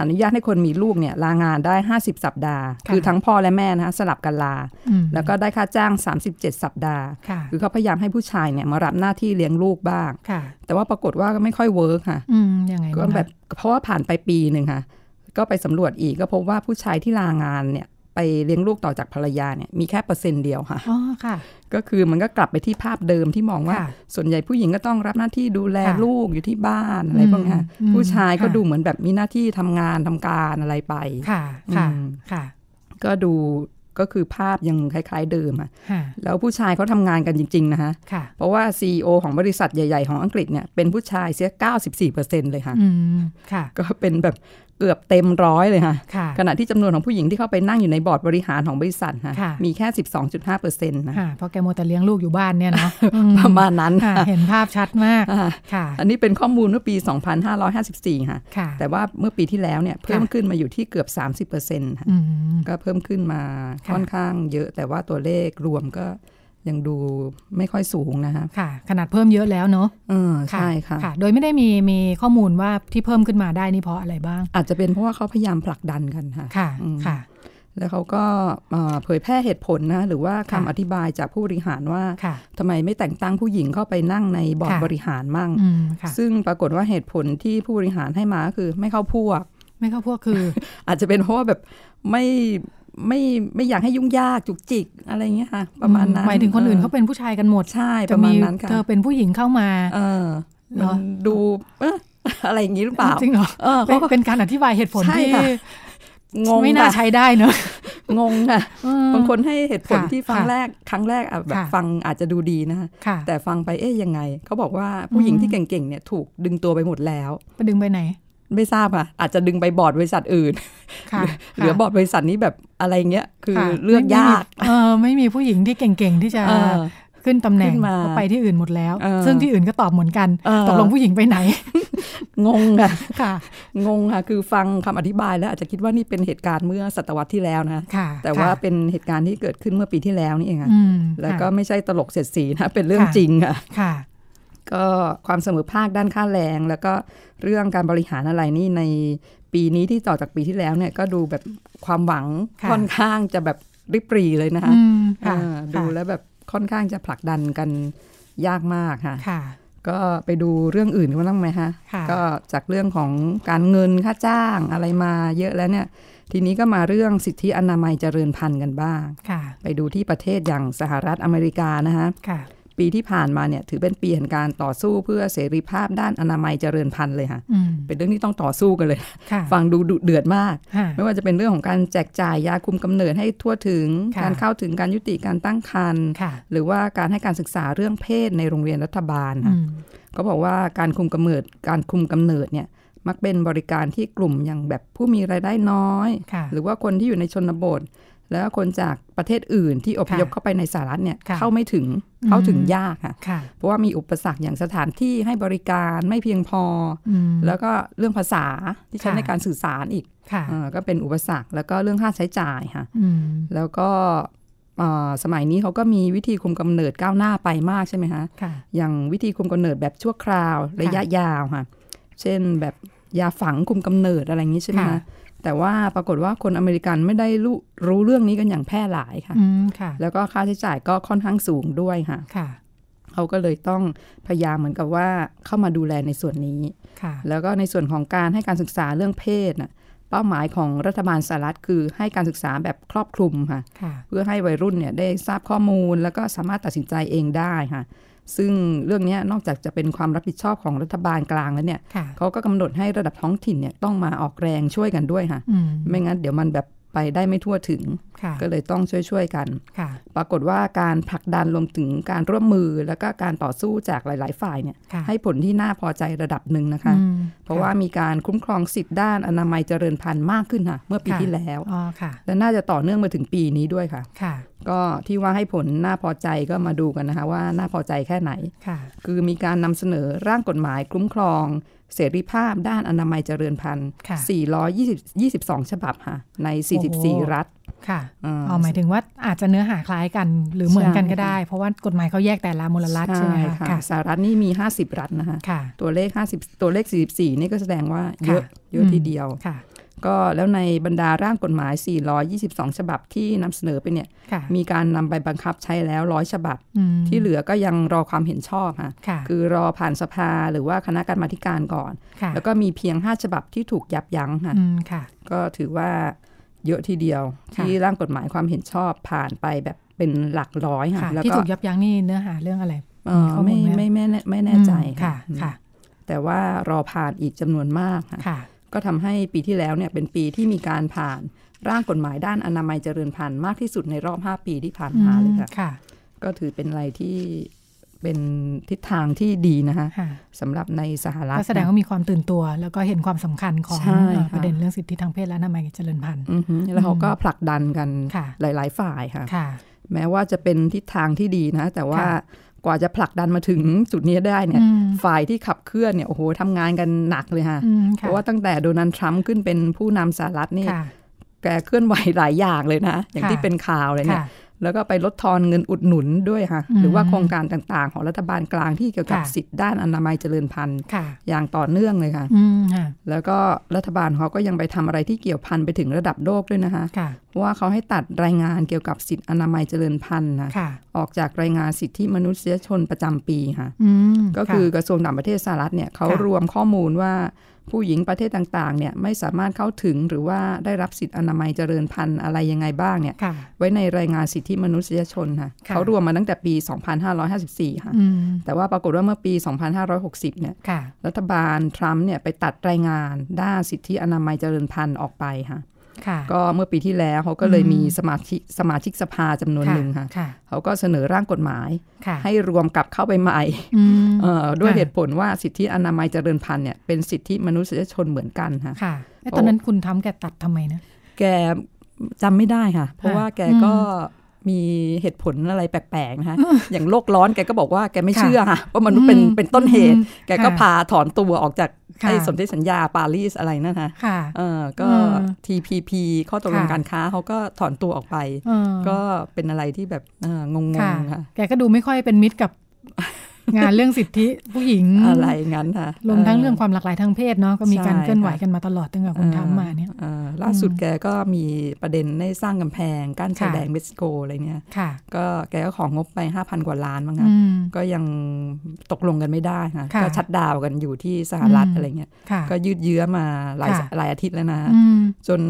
อนุญาตให้คนมีลูกเนี่ยลางานได้ 50 สัปดาห์ค่ะคือทั้งพ่อและแม่นะคะสลับกันลาอืมแล้วก็ได้ค่าจ้าง 37 สัปดาห์ค่ะคือเขาพยายามให้ผู้ชายเนี่ยมารับหน้าที่เลี้ยงลูกบ้างค่ะแต่ว่าปรากฏว่าก็ไม่ค่อยเวิร์กค่ะอืมยังไงก็บ้างคะแบบเพราะว่าผ่านไปปีหนึ่งค่ะ ก็ไปสำรวจอีกก็พบว่าผู้ชายที่ลางานเนี่ย ไปเลี้ยงลูกต่อจากภรรยาเนี่ยมีแค่เปอร์เซ็นต์เดียวค่ะอ๋อค่ะ ก็คือมันก็กลับไปที่ภาพเดิมที่มองว่าค่ะส่วนใหญ่ผู้หญิงก็ต้องรับหน้าที่ดูแลค่ะลูกอยู่ที่บ้านอะไรพวกเนี้ยอืมผู้ชายก็ค่ะดูเหมือนแบบมีหน้าที่ทำงานทำการอะไรไปค่ะค่ะอืมค่ะ ก็ดูก็คือภาพยังคล้าย ๆ เดิมอะค่ะแล้วผู้ชายเขาทำงานกันจริง ๆ นะคะค่ะเพราะว่า CEO ของบริษัทใหญ่ ๆ ของอังกฤษเนี่ยเป็นผู้ชายเสีย 94%เลยค่ะอืมค่ะก็เป็นแบบ เกือบเต็มร้อยเลยค่ะค่ะ ขณะที่จำนวนของผู้หญิงที่เข้าไปนั่งอยู่ในบอร์ดบริหารของบริษัทค่ะค่ะมีแค่ 12.5%นะค่ะเพราะแกโมวแต่เลี้ยงลูกอยู่บ้านเนี่ยเนาะอืประมาณนั้นค่ะเห็นภาพชัดมากอ่าค่ะ อันนี้เป็นข้อมูลเมื่อปี 2554ค่ะค่ะ แต่ว่าเมื่อปีที่แล้วเนี่ยเพิ่มขึ้นมาอยู่ที่เกือบ 30%ค่ะอืมก็เพิ่มขึ้นมาค่ะค่อนข้างเยอะแต่ว่าตัวเลขรวมก็ ยังดูไม่ค่อยสูงนะคะค่ะ ขนาดเพิ่มเยอะแล้วเนาะเออใช่ค่ะค่ะ โดยไม่ได้มีมีข้อมูลว่าที่เพิ่มขึ้นมาได้นี่เพราะอะไรบ้าง อาจจะเป็นเพราะว่าเขาพยายามผลักดันกันค่ะค่ะอืมค่ะ แล้วเขาก็เอ่อเผยแพร่เหตุผลนะ หรือว่าคำค่ะอธิบายจากผู้บริหารว่าค่ะทำไมไม่แต่งตั้งผู้หญิงเข้าไปนั่งในบอร์ดค่ะบริหารมั่งอืมค่ะซึ่งปรากฏว่าเหตุผลที่ผู้บริหารให้มาก็คือไม่เข้าพวก ไม่เข้าพวกคือ อาจจะเป็นเพราะว่าแบบไม่ ไม่ไม่อยากให้ยุ่งยากจุกจิกอะไรเงี้ยค่ะ ประมาณนั้นหมายถึงคนอื่นเขาเป็นผู้ชายกันหมดใช่ปจะระมามีณนั้นค่ะเธอเป็นผู้หญิงเข้ามา เออเหรมัอนดูเอ๊ะอะไรอย่างนี้หรือเปล่าจริงเหรอเออเป็นเขาก็เป็นการอธิบายเหตุผลใช่ที่ค่ะงงไม่น่าค่ะใช้ได้เนอะงงค่ะเออบางคนให้เหตุผลค่ะที่ฟังค่ะแรกครั้งแรกอะแบบค่ะฟังอาจจะดูดีนะคะค่ะแต่ฟังไปเอ๊ยยังไงเขาบอกว่าผู้หญิงอืมที่เก่งๆเนี่ยถูกดึงตัวไปหมดแล้วไปดึงไปไหน ไม่ทราบค่ะ อาจจะดึงไปบอร์ดบริษัทอื่นค่ะเหลือบอร์ดบริษัทนี้แบบอะไรเงี้ยคือค่ะเลือกไม่ยากไม่มีเออไม่มีผู้หญิงที่เก่งๆที่จะเออขึ้นตำแหน่งขึ้นมาก็ไปที่อื่นหมดแล้วเออซึ่งที่อื่นก็ตอบเหมือนกันเออตกลงผู้หญิงไปไหน งงค่ะค่ะ งงค่ะ คือฟังคำอธิบายแล้วอาจจะคิดว่านี่เป็นเหตุการณ์เมื่อศตวรรษที่แล้วนะค่ะแต่ว่าค่ะเป็นเหตุการณ์ที่เกิดขึ้นเมื่อปีที่แล้วนี่เองค่ะอืมแล้วก็ค่ะไม่ใช่ตลกเสียดสีนะเป็นเรื่องค่ะจริงค่ะค่ะ ก็ความเสมอภาคด้านค่าแรง แล้วก็เรื่องการบริหารอะไรนี่ในปีนี้ที่ต่อจากปีที่แล้วเนี่ยก็ดูแบบความหวังค่ะค่อนข้างจะแบบริบหรีเลยนะคะอืมค่ะเออดูแล้วแบบค่อนข้างจะผลักดันกันยากมากค่ะค่ะก็ไปดูเรื่องอื่นกันบ้างไหมคะค่ะก็จากเรื่องของการเงินค่าจ้างอะไรมาเยอะแล้วเนี่ย ทีนี้ก็มาเรื่องสิทธิอนามัยเจริญพันธุ์กันบ้างค่ะไปดูที่ประเทศอย่างสหรัฐอเมริกานะคะ ค่ะปีที่ผ่านมาเนี่ยถือเป็นปีแห่งการต่อสู้เพื่อเสรีภาพด้านอนามัยเจริญพันธุ์เลยค่ะอืมเป็นเรื่องที่ต้องต่อสู้กันเลยค่ะฟังดูดุเดือดมากค่ะไม่ว่าจะเป็นเรื่องของการแจกจ่ายยาคุมกำเนิดให้ทั่วถึงค่ะการเข้าถึงการยุติการตั้งครรภ์ค่ะหรือว่าการให้การศึกษาเรื่องเพศในโรงเรียนรัฐบาลอืค่ะมเขาบอกว่าการคุมกำเนิดการคุมกำเนิดเนี่ยมักเป็นบริการที่กลุ่มอย่างแบบผู้มีรายได้น้อยค่ะหรือว่าคนที่อยู่ในชนบท แล้วก็คนจากประเทศอื่นที่อพยพค่ะเข้าไปในสหรัฐเนี่ยค่ะเข้าไม่ถึงอืมเข้าถึงยากค่ะค่ะ เพราะว่ามีอุปสรรคอย่างสถานที่ให้บริการไม่เพียงพออืมแล้วก็เรื่องภาษาที่ใช้ค่ะในการสื่อสารอีกค่ะอ่าก็เป็นอุปสรรคแล้วก็เรื่องค่าใช้จ่ายค่ะอืมแล้วก็อ่าสมัยนี้เขาก็มีวิธีคุมกำเนิดก้าวหน้าไปมากใช่ไหมคะค่ะอย่างวิธีคุมกำเนิดแบบชั่วคราวระยะยาวค่ะ เช่นแบบยาฝังคุมกำเนิดอะไรอย่างนี้ใช่ไหมค่ะคะ แต่ว่าปรากฏว่าคนอเมริกันไม่ได้รู้รู้เรื่องนี้กันอย่างแพร่หลายค่ะอืมค่ะ แล้วก็ค่าใช้จ่ายก็ค่อนข้างสูงด้วยค่ะค่ะเขาก็เลยต้องพยายามเหมือนกับว่าเข้ามาดูแลในส่วนนี้ค่ะ แล้วก็ในส่วนของการให้การศึกษาเรื่องเพศน่ะเป้าหมายของรัฐบาลสหรัฐคือให้การศึกษาแบบครอบคลุมค่ะค่ะ เพื่อให้วัยรุ่นเนี่ยได้ทราบข้อมูลแล้วก็สามารถตัดสินใจเองได้ค่ะ ซึ่งเรื่องเนี้ยนอกจากจะเป็นความรับผิดชอบของรัฐบาลกลางแล้วเนี่ยค่ะเขาก็กำหนดให้ระดับท้องถิ่นเนี่ยต้องมาออกแรงช่วยกันด้วยค่ะอืมไม่งั้นเดี๋ยวมันแบบไปได้ไม่ทั่วถึงค่ะก็เลยต้องช่วยๆกันค่ะปรากฏว่าการผลักดันรวมถึงการร่วมมือแล้วก็การต่อสู้จากหลาย ๆ ฝ่ายเนี่ยค่ะให้ผลที่น่าพอใจระดับหนึ่งนะคะอืมเพราะว่ามีการคุ้มครองสิทธิ์ด้านอนามัยเจริญพันธุ์มากขึ้นค่ะ เมื่อปีค่ะที่แล้วอ๋อค่ะและน่าจะต่อเนื่องมาถึงปีนี้ด้วยค่ะค่ะ ก็ที่ว่าให้ผลน่าพอใจก็มาดูกันนะคะว่าน่าพอใจแค่ไหนค่ะ คือมีการนำเสนอร่างกฎหมายคุ้มครอง เสรีภาพด้านอนามัยเจริญพันธุ์ค่ะ422 ฉบับค่ะ ในโอ้โห44 รัฐค่ะอ่าอ๋อหมายถึงว่าอาจจะเนื้อหาคล้ายกัน หรือเหมือนกันใช่ก็ได้ เพราะว่ากฎหมายเขาแยกแต่ละมลรัฐใช่ไหมคะค่ะค่ะสหรัฐนี่มี 50 รัฐนะคะค่ะตัวเลข 50 ตัวเลข 44 นี่ก็แสดงว่าเยอะค่ะเยอะอืมทีเดียวค่ะ ก็แล้วในบรรดาร่างกฎหมาย 422 ฉบับที่นำเสนอไปเนี่ยค่ะมีการนำไปบังคับใช้แล้วร้อยฉบับอืมที่เหลือก็ยังรอความเห็นชอบค่ะค่ะคือรอผ่านสภาหรือว่าคณะกรรมาธิการก่อนค่ะแล้วก็มีเพียง 5 ฉบับที่ถูกยับยั้งค่ะอืมค่ะก็ถือว่าเยอะทีเดียวค่ะที่ร่างกฎหมายความเห็นชอบผ่านไปแบบเป็นหลักร้อยค่ะค่ะแล้วที่ก็ถูกยับยั้งนี่เนื้อหาเรื่องอะไรเอ่อข้อมูไม่ลไหมไม่ไม่แน่ไม่แน่ใจอืมค่ะอืมค่ะ แต่ว่ารอผ่านอีกจำนวนมากค่ะค่ะ ก็ทำให้ปีที่แล้วเนี่ยเป็นปีที่มีการผ่านร่างกฎหมายด้านอนามัยเจริญพันธุ์มากที่สุดในรอบ 5 ปีที่ผ่านมาเลยค่ะค่ะก็ถือเป็นอะไรที่เป็นทิศทางที่ดีนะคะค่ะสำหรับในสหรัฐก็แสดงว่ามีความตื่นตัว แล้วก็เห็นความสำคัญของใช่เอ่อค่ะประเด็นเรื่องสิทธิทางเพศและอนามัยเจริญพันธุ์อือฮึแล้วเขาก็ผลักดันกันค่ะหลาย ๆ ฝ่ายค่ะค่ะ แม้ว่าจะเป็นทิศทางที่ดีนะ แต่ว่าค่ะ กว่าจะผลักดันมาถึงจุดนี้ได้เนี่ยอืมฝ่ายที่ขับเคลื่อนเนี่ยโอ้โหทำงานกันหนักเลยค่ะอืมเพค่ะราะว่าตั้งแต่โดนัลด์ทรัมป์ขึ้นเป็นผู้นำสหรัฐนี่ค่ะแกเคลื่อนไหวหลายอย่างเลยนะ อย่างค่ะที่เป็นข่าวเลยเนี่ยค่ะ แล้วก็ไปลดทอนเงินอุดหนุนด้วยค่ะอืมหรือว่าโครงการต่างๆ ของรัฐบาลกลางที่เกี่ยวกับค่ะสิทธิด้านอนามัยเจริญพันธุ์ค่ะอย่างต่อเนื่องเลยค่ะอืมค่ะ แล้วก็รัฐบาลเขาก็ยังไปทำอะไรที่เกี่ยวพันไปถึงระดับโลกด้วยนะคะค่ะเพราะว่าเขาให้ตัดรายงานเกี่ยวกับสิทธิอนามัยเจริญพันธุ์นะค่ะออกจากรายงานสิทธิมนุษยชนประจำปีค่ะอืมก็คือะกระทรวงต่างประเทศสหรัฐเนี่ยเขาค่ะรวมข้อมูลว่า ผู้หญิงประเทศต่างๆเนี่ยไม่สามารถเข้าถึงหรือว่าได้รับสิทธิอนามัยเจริญพันธุ์อะไรยังไงบ้างเนี่ยค่ะไว้ในรายงานสิทธิมนุษยชนค่ะค่ะเขารวมมาตั้งแต่ปี 2554 ค่ะอืมแต่ว่าปรากฏว่าเมื่อปี 2560 เนี่ยค่ะรัฐบาลทรัมป์เนี่ยไปตัดรายงานด้านสิทธิอนามัยเจริญพันธุ์ออกไปค่ะค่ะ ก็เมื่อปีที่แล้วเขาก็เลยอืมมีสมาชิกสมาชิกสภาจำนวนหนึ่งค่ะค่ะเขาก็เสนอร่างกฎหมายค่ะให้รวมกลับเข้าไปใหม่อืมเอ่อด้วยค่ะเหตุผลว่าสิทธิอนามัยเจริญพันธุ์เนี่ยเป็นสิทธิมนุษยชนเหมือนกันค่ะค่ะเอ๊ะตอนนั้นคุณทำแกตัดทำไมนะแกจำไม่ได้ค่ะ เพราะว่าแกอืมก็ มีเหตุผลอะไรแปลกๆนะคะอย่างโลกร้อนแกก็บอกว่าแกไม่ค่ะเชื่อค่ะว่ามนุษย์เป็นอืมเป็นต้นเหตุอืมแกก็ค่ะพาถอนตัวออกจากค่ะไอ้สนธิสัญญาปารีสอะไรนั่นนะค่ะเออก็อืม TPP ข้อตกลงค่ะการค้าเขาก็ถอนตัวออกไปเออก็เป็นอะไรที่แบบเอองงค่ะๆค่ะแกก็ดูไม่ค่อยเป็นมิตรกับ งานเรื่องสิทธิผู้หญิงอะไรงั้นค่ะรวมทั้งเรื่องความหลากหลายทางเพศเนาะก็มีการใช่เคลื่อนไหวค่ะกันมาตลอดตั้งแต่คุณทำมาเนี่ยเออล่าสุดอืมแกก็มีประเด็นได้สร้างกำแพงกั้นชายค่ะแดนเม็กซิโกอะไรเนี่ยค่ะก็แกก็ของงบไป 5,000 กว่าล้านมั้งอืคะมก็ยังตกลงกันไม่ได้ค่ะค่ะก็ชัดดาวน์กันอยู่ที่สหรัฐอืมอะไรเงี้ยค่ะก็ยืดเยื้อมาหลายค่ะหลายอาทิตย์แล้วนะอืมจน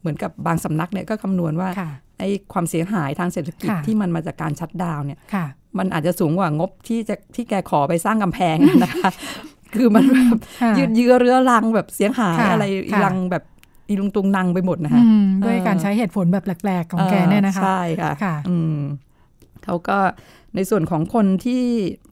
เหมือนกับบางสำนักเนี่ยก็คำนวณว่าค่ะไอ้ความเสียหายทางเศรษฐกิจค่ะที่มันมาจากการชัดดาวน์เนี่ยค่ะ มันอาจจะสูงกว่างบที่จะที่แกขอไปสร้างกำแพงนะคะ คือมันแบบค่ะยืดเยื้อเรื้อรังแบบเสียหายค่ะอะไรอีค่ะรังแบบอีลุงตุงนังไปหมดนะคะอืมด้วยเออการใช้เหตุผลแบบแปลกๆของแกเนี่ยนะคะ ใช่ค่ะค่ะอืมเขาก็ ในส่วนของคนที่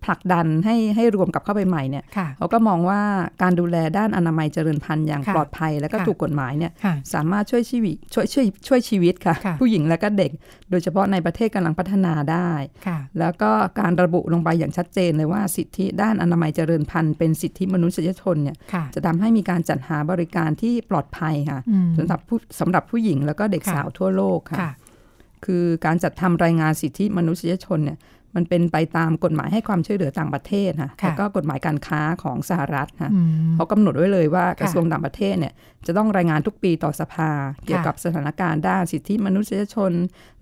ผลักดันให้ให้รวมกลับเข้าไปใหม่เนี่ยค่ะเขาก็มองว่าการดูแลด้านอนามัยเจริญพันธุ์อย่างค่ะปลอดภัย และก็ค่ะถูกกฎหมายเนี่ยค่ะสามารถช่วยชีวิตช่วยช่วยช่วยชีวิตค่ะค่ะ ผู้หญิงและก็เด็ก โดยเฉพาะในประเทศกำลังพัฒนาได้ค่ะแล้วก็การระบุลงไปอย่างชัดเจนเลยว่าสิทธิด้านอนามัยเจริญพันธุ์เป็นสิทธิมนุษยชนเนี่ยค่ะจะทำให้มีการจัดหาบริการที่ปลอดภัยค่ะอืมสำหรับผู้สำหรับผู้หญิงแล้วก็เด็กค่ะสาวทั่วโลกค่ะค่ะคือการจัดทำรายงานสิทธิมนุษยชนเนี่ย มันเป็นไปตามกฎหมายให้ความช่วยเหลือต่างประเทศค่ะค่ะแล้วก็กฎหมายการค้าของสหรัฐค่ะอืมเขากำหนดไว้เลยว่าค่ะกระทรวงต่างประเทศเนี่ยจะต้องรายงานทุกปีต่อสภา เกี่ยวกับสถานการณ์ด้านสิทธิมนุษยชน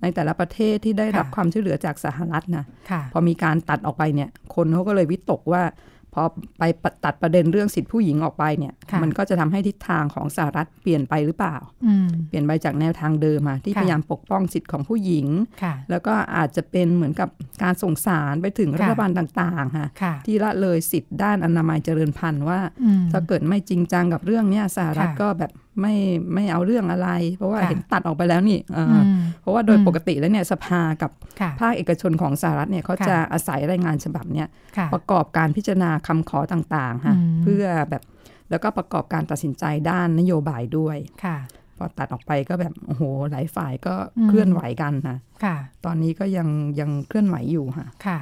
ในแต่ละประเทศที่ได้รับค่ะความช่วยเหลือจากสหรัฐนะค่ะพอมีการตัดออกไปเนี่ยคนเขาก็เลยวิตกว่าพ อไปตัดประเด็นเรื่องสิทธิผู้หญิงออกไปเนี่ยค่ะมันก็จะทำให้ทิศทางของสหรัฐเปลี่ยนไปหรือเปล่าอืมเปลี่ยนไปจากแนวทางเดิมมาที่ค่ะพยายามปกป้องสิทธิของผู้หญิงค่ะแล้วก็อาจจะเป็นเหมือนกับการส่งสารไปถึงค่ะรัฐบาลต่างๆค่ะค่ะที่ละเลยสิทธิด้านอนามัยเจริญพันธุ์ว่าอืมถ้าเกิดไม่จริงจังกับเรื่องเนี้ยสหรัฐค่ะก็แบบ ไม่ไม่เอาเรื่องอะไร เพราะว่าค่ะเห็นตัดออกไปแล้วนี่เอออือมเพราะว่าโดยอืมปกติแล้วเนี่ยสภากับค่ะภาคเอกชนของสหรัฐเนี่ยเขาค่ะจะอาศัยรายงานฉบับเนี้ยค่ะประกอบการพิจารณาคำขอต่างๆค่ะอืมเพื่อแบบแล้วก็ประกอบการตัดสินใจด้านนโยบายด้วยค่ะพอตัดออกไปก็แบบโอ้โหหลายฝ่ายก็อืมเคลื่อนไหวกันนะค่ะ ตอนนี้ก็ยังยังเคลื่อนไหวอยู่ค่ะค่ะ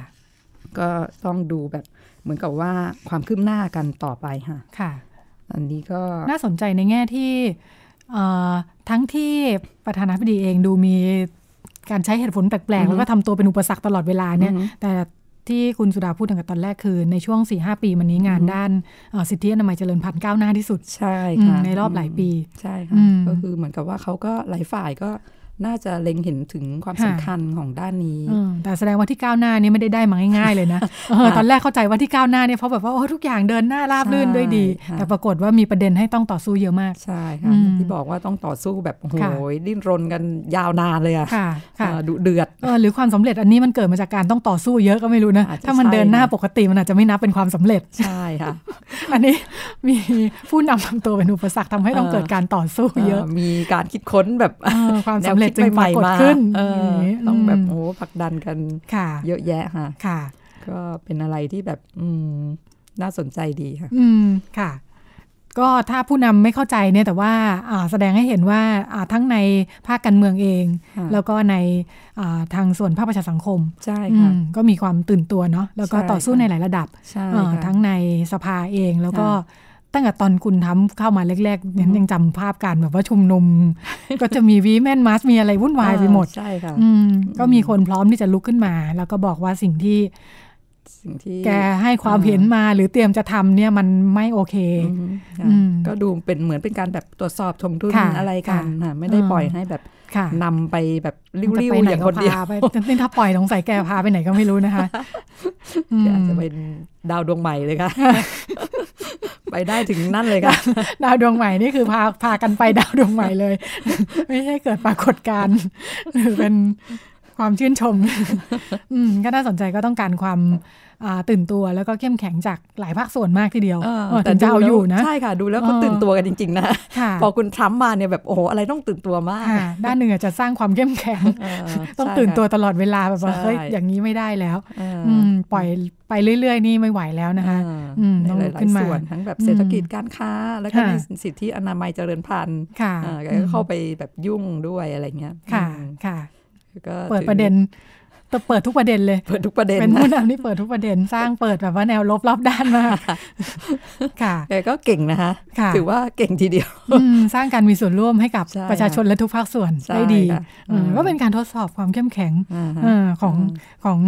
ก็ต้องดูแบบเหมือนกับว่าความคืบหน้ากันต่อไปค่ะค่ะ อันนี้ก็น่าสนใจในแง่ที่เอ่อทั้งที่ประธานาธิบดีเองดูมีการใช้เหตุผลแปลกอือๆฮึแล้วก็ทำตัวเป็นอุปสรรคตลอดเวลาเนี่ยอือฮึแต่ที่คุณสุดาพูดตั้งแต่ตอนแรกคือ ในช่วง4-5ปีมานี้งานอือฮึด้านเอ่อสิทธิอนามัยเจริญพันธุ์ก้าวหน้าที่สุด ใช่ค่ะอืมในรอบหลายปี ใช่อืค่ะมก็คือเหมือนกับว่าเขาก็หลายฝ่ายก็ น่าจะเล็งเห็นถึงความค่ะสำคัญของด้านนี้อืมแต่แสดงว่าที่ก้าวหน้านี่ไม่ได้ได้มาง่ายๆเลยนะเออตอนแรกเข้าใจว่าที่ก้าวหน้าเนี่ยเพราะแบบว่าโอ้ทุกอย่างเดินหน้าราบรื่นด้วยดีใช่ค่ะแต่ปรากฏว่ามีประเด็นให้ต้องต่อสู้เยอะมากใช่ค่ะอืมอย่างที่บอกว่าต้องต่อสู้แบบโอ้โหค่ะดิ้นรนกันยาวนานเลยอะค่ะค่ะเอ่อดุเดือดเออหรือความสำเร็จอันนี้มันเกิดมาจากการต้องต่อสู้เยอะก็ไม่รู้นะอาจจะถ้ามันใช่เดินหน้านะปกติมันอาจจะไม่นับเป็นความสำเร็จใช่ค่ะ อันนี้มีผู้นำทำตัวเป็นอุปสรรคทำให้ต้องเออเกิดการต่อสู้เยอะเอ่อมีการคิดค้นแบบเออความสำเร็จแนจึวงคิดปรากฏใหม่ๆมาขึ้นเอออย่างนี้ต้องแบบมโอ้โหผลักดันกันค่ะเยอะแยะค่ะค่ะ ก็เป็นอะไรที่แบบอืมน่าสนใจดีค่ะ อืมค่ะก็ถ้าผู้นำไม่เข้าใจเนี่ยแต่ว่าอ่าแสดงให้เห็นว่าอ่าทั้งในภาคการเมืองเองค่ะแล้วก็ในอ่าทางส่วนภาคประชาสังคมใช่อืค่ะมก็มีความตื่นตัวเนาะแล้วก็ใช่ต่อสู้ค่ะในหลายระดับใช่เอ่อค่ะทั้งในสภาเองแล้วก็ค่ะ ตั้งแต่ตอนคุณทำเข้ามาแรกๆเนี่ยอือฮึยังจำภาพการแบบว่าชุมนุม ก็จะมีวีแมนมาสมีอะไรวุ่นวายไปหมดใช่ค่ะอืมก็มีคนพร้อมที่จะลุกขึ้นมา แล้วก็บอกว่าสิ่งที่สิ่งที่แกให้ความเห็นมาหรือเตรียมจะทำเนี่ยมันไม่โอเคอืมค่ะอืม ก็ดูเป็นเหมือนเป็นการแบบตรวจสอบทงทุนค่ะอะไรกันค่ะค่ะไม่ได้เออปล่อยให้แบบค่ะนำไปแบบริ้จะวไปๆไหนอย่างก็คนเดียวพาไปนี่ถ้าปล่อยสงสัยแกพาไปไหนก็ไม่รู้นะคะอืมอาจจะเป็นดาวดวงใหม่เลยค่ะ ไปได้ถึงนั่นเลยค่ะ ดาวดวงใหม่นี่คือพาพากันไปดาวดวงใหม่เลย ไม่ใช่เกิดปรากฏการณ์หรือเป็น ความชื่นชม อืมก็น่าสนใจก็ต้องการความอ่าตื่นตัวแล้วก็เข้มแข็งจากหลายภาคส่วนมากทีเดียวเออเออถึงจะเอาอยู่นะใช่ค่ะ ดูแล้วเขาเออตื่นตัวกันจริง ๆนะค่ะพอคุณทรัมป์มาเนี่ยแบบโอ้โหอะไรต้องตื่นตัวมากค่ะด้านหนึ่งอาจจะสร้างความเข้มแข็งเออต้องใช่ตื่นตัวค่ะตลอดเวลาแบบว่าใช่เฮ้ยอย่างนี้ไม่ได้แล้วเอออืมปล่อยไปเรื่อย ๆ นี่ไม่ไหวแล้วนะคะเอออืมในต้องหลุกลาขึ้ยนๆมาส่วนทั้งแบบอืมเศรษฐกิจการค้า แล้วก็ค่ะในสิทธิอนามัยเจริญพันธุ์ค่ะเออแกก็เข้าไปแบบยุ่งด้วยอะไรเงี้ยค่ะอืมค่ะก็ เปิดถือประเด็นแต่เปิดทุกประเด็นเลย เปิดทุกประเด็น เป็นนะผู้นำที่เปิดทุกประเด็น สร้างเปิดแบบว่าแนวลบรอบด้านมาก ค่ะแกก็เก่งนะคะค่ะถือว่าเก่งทีเดียวอืมสร้างการมีส่วนร่วมให้กับใช่ประชาชนและทุกภาคส่วนใช่ได้ดีค่ะอืมอืมก็เป็นการทดสอบความเข้มแข็งอ่าฮะเออของของ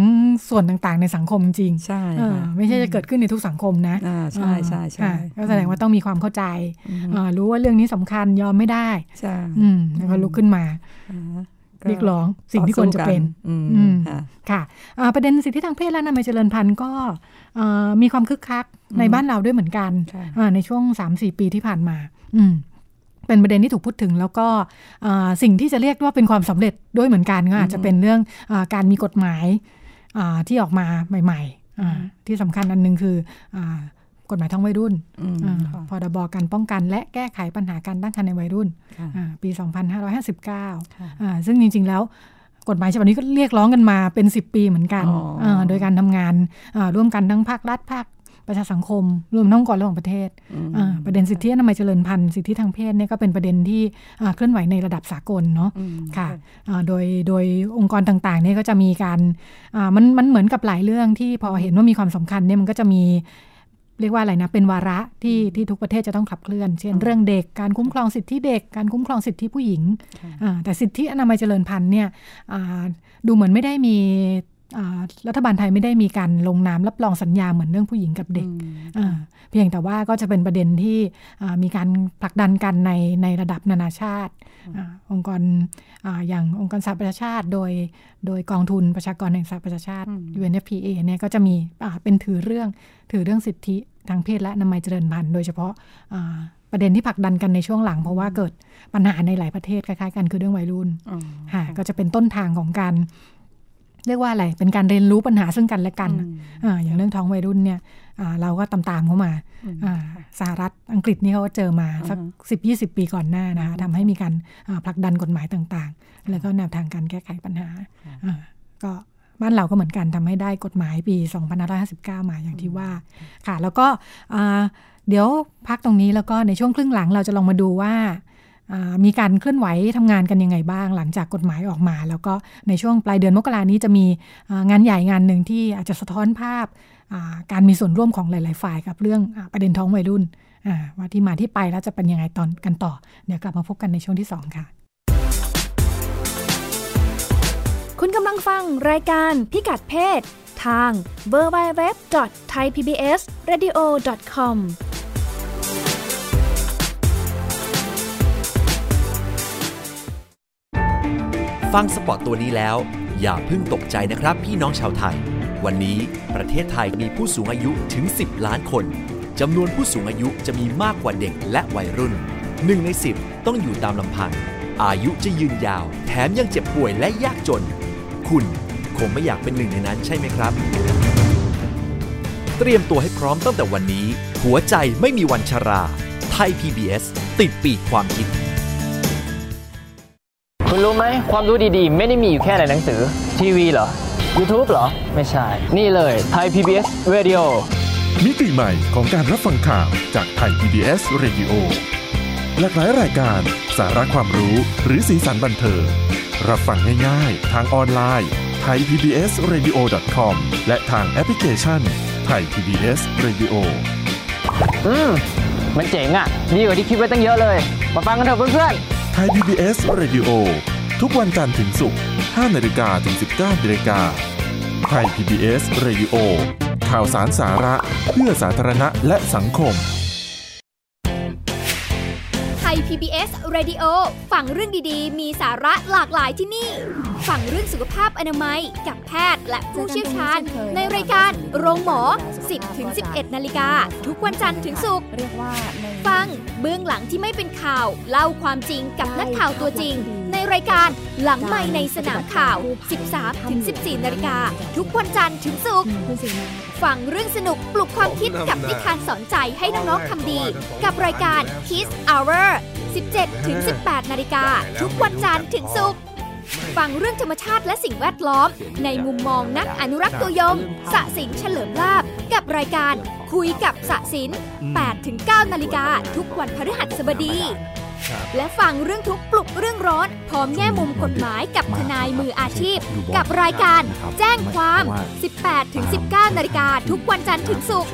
ส่วนต่างๆ ในสังคมจริง ใช่เออค่ะไม่ใช่จะเกิดขึ้นในทุกสังคมนะอ่าใช่ใช่ใช่ค่ะก็แสดงว่าต้องมีความเข้าใจอืมเอ่อรู้ว่าเรื่องนี้สำคัญยอมไม่ได้ ใช่อืมแล้วก็ลุกขึ้นมาอ่า เรียกร้องสิ่งที่ควรจะเป็นอืมอืมค่ะค่ะอ่าประเด็นสิทธิทางเพศและอนามัยเจริญพันธุ์ก็เอ่อมีความคึกคักในบ้านเราด้วยเหมือนกันค่ะอ่าในช่วง 3-4 ปีที่ผ่านมาอืมเป็นประเด็นที่ถูกพูดถึงแล้วก็อ่าสิ่งที่จะเรียกว่าเป็นความสำเร็จด้วยเหมือนกันก็อาจจะเป็นเรื่องอาการมีกฎหมายอ่าที่ออกมาใหม่ๆอ่าที่สำคัญอันหนึงคืออา กฎหมายท้องวัยรุ่นอืมอ่าค่ะพรบการป้องกันและแก้ไขปัญหาการตั้งครรภ์ในวัยรุ่นค่ะอ่าปี 2559ค่ะอ่าซึ่งจริง ๆ แล้วกฎหมายฉบับนี้ก็เรียกร้องกันมาเป็น 10 ปีเหมือนกันอ๋ออ่าโดยการทำงานอ่าร่วมกันทั้งภาครัฐภาคประชาสังคม รวมทั้งองค์กรระหว่างประเทศอืมอ่าประเด็นสิทธิอนามัยเจริญพันธุ์สิทธิทางเพศเนี่ยก็เป็นประเด็นที่อ่าเคลื่อนไหวในระดับสากลเนาะอืมค่ะอ่าโดยโดยองค์กรต่างๆเนี่ยก็จะมีการอ่ามันมันเหมือนกับหลายเรื่องที่พอเห็นว่ามีความสำคัญเนี่ยมันก็จะมี เรียกว่าอะไรนะเป็นวาระที่ที่ทุกประเทศจะต้องขับเคลื่อน เช่น เรื่องเด็กการคุ้มครองสิทธิเด็ก การคุ้มครองสิทธิผู้หญิง แต่สิทธิอนามัยเจริญพันธุ์เนี่ยดูเหมือนไม่ได้มีรัฐบาลไทยไม่ได้มีการลงนามรับรองสัญญาเหมือนเรื่องผู้หญิงกับเด็ก เพียงแต่ว่าก็จะเป็นประเด็นที่มีการผลักดันกันในในระดับนานาชาติองค์กรอย่างองค์กรสหประชาชาติ โดยโดยกองทุนประชากรแห่งสหประชาชาติ UNFPA เนี่ยก็จะมีเป็นถือเรื่องถือเรื่องสิทธิ ทางเพศและนามัยเจริญพันธุ์โดยเฉพาะประเด็นที่ผลักดันกันในช่วงหลัง เพราะว่าเกิดปัญหาในหลายประเทศคล้ายๆกันคือเรื่องวัยรุ่นค่ะก็จะเป็นต้นทางของการเรียกว่าอะไร เป็นการเรียนรู้ปัญหาซึ่งกันและกันออย่างเรื่องท้องวัยรุ่นเนี่ยเราก็ตามๆเข้ามาสหรัฐอังกฤษนี่เขาเจอมาสักสิบยี่สิบปีก่อนหน้านะคะทำให้มีการผลักดันกฎหมายต่างๆ แล้วก็แนวทางการแก้ไขปัญหาก็ บ้านเราก็เหมือนกันทำให้ได้กฎหมายปี 2559 มาอย่างที่ว่าค่ะ แล้วก็เดี๋ยวพักตรงนี้แล้วก็ในช่วงครึ่งหลังเราจะลองมาดูว่ามีการเคลื่อนไหวทำงานกันยังไงบ้าง หลังจากกฎหมายออกมา แล้วก็ในช่วงปลายเดือนมกรานี้จะมีงานใหญ่งานหนึ่งที่อาจจะสะท้อนภาพการมีส่วนร่วมของหลาย ๆ ฝ่ายกับเรื่องอประเด็นท้องวัยรุ่นว่าที่มาที่ไปแล้วจะเป็นยังไงตอนกันต่อ เดี๋ยวกลับมาพบกันในช่วงที่ 2 ค่ะ คุณกำลังฟังรายการพิกัดเพศ ทาง www.thaipbsradio.com ฟังสปอตตัวนี้แล้ว อย่าเพิ่งตกใจนะครับพี่น้องชาวไทย วันนี้ประเทศไทยมีผู้สูงอายุถึง 10 ล้านคนจำนวนผู้สูงอายุจะมีมากกว่าเด็กและวัยรุ่นหนึ่งใน10 ต้องอยู่ตามลำพัง อายุจะยืนยาว แถมยังเจ็บป่วยและยากจน คุณคงไม่อยากเป็นหนึ่งในนั้นใช่ไหมครับ เตรียมตัวให้พร้อมตั้งแต่วันนี้ หัวใจไม่มีวันชรา ไทย PBS ติดปีกความคิด คุณรู้ไหม ความรู้ดีๆ ไม่ได้มีอยู่แค่ในหนังสือ ทีวีเหรอ YouTube เหรอ ไม่ใช่ นี่เลยไทย PBS Radio มิติใหม่ของการรับฟังข่าวจากไทย PBS Radio หลากหลายรายการ สาระความรู้หรือสีสันบันเทิงรับฟังง่ายๆ ทางออนไลน์ไทย PBS Radio com และทางแอปพลิเคชันไทย PBS Radio อืม มันเจ๋งอะ่ะ ดีกว่าที่คิดไว้ตั้งเยอะเลย มาฟังกันเถอะเพื่อนๆไทย PBS Radio ทุกวันจันทร์ถึงศุกร์5นาฬิกาถึง 19นาฬิกาไทย PBS Radio ข่าวสารสาระเพื่อสาธารณะและสังคมไท ย PBS Radio ฟังเรื่องดีๆ มีสาระหลากหลายที่นี่ฟังเรื่องสุขภาพอนามัย กับแพทย์และผู้เชี่ยวชาญ ในรายการโรงหมอ 10ถึง11 นาฬิกา ทุกวันจันทร์ถึงศุกร์ฟังเบื้องหลังที่ไม่เป็นข่าว เล่าความจริงกับนักข่าวตัวจริงใน รายการหลังไม่ในสนามข่าว 13ถึง14 นาฬิกา ทุกวันจันทร์ถึงศุกร์ฟังเรื่องสนุกปลุกความคิดกับนิทานสอนใจให้น้องๆทำดี กับรายการ Kiss Hour 17ถึง18 นาฬิกา ทุกวันจันทร์ถึงศุกร์ฟังเรื่องธรรมชาติและสิ่งแวดล้อม ในมุมมองนักอนุรักษ์ตัวยงสะสินเฉลิมลาบ กับรายการคุยกับสะสิน8-9 นาฬิกา ทุกวันพฤหัสบดี และฟังเรื่องทุกปลุกเรื่องร้อน พร้อมแง่มุมกฎหมายกับทนายมืออาชีพ กับรายการแจ้งความ 18-19 นาฬิกาทุกวันจันทร์ถึงศุกร์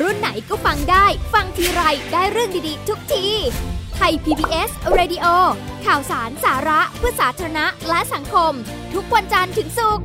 รุ่นไหนก็ฟังได้ ฟังทีไรได้เรื่องดีๆ ทุกทีไทย PBS Radio ข่าวสารสาระเพื่อสาธารณะและสังคม ทุกวันจันทร์ถึงศุกร์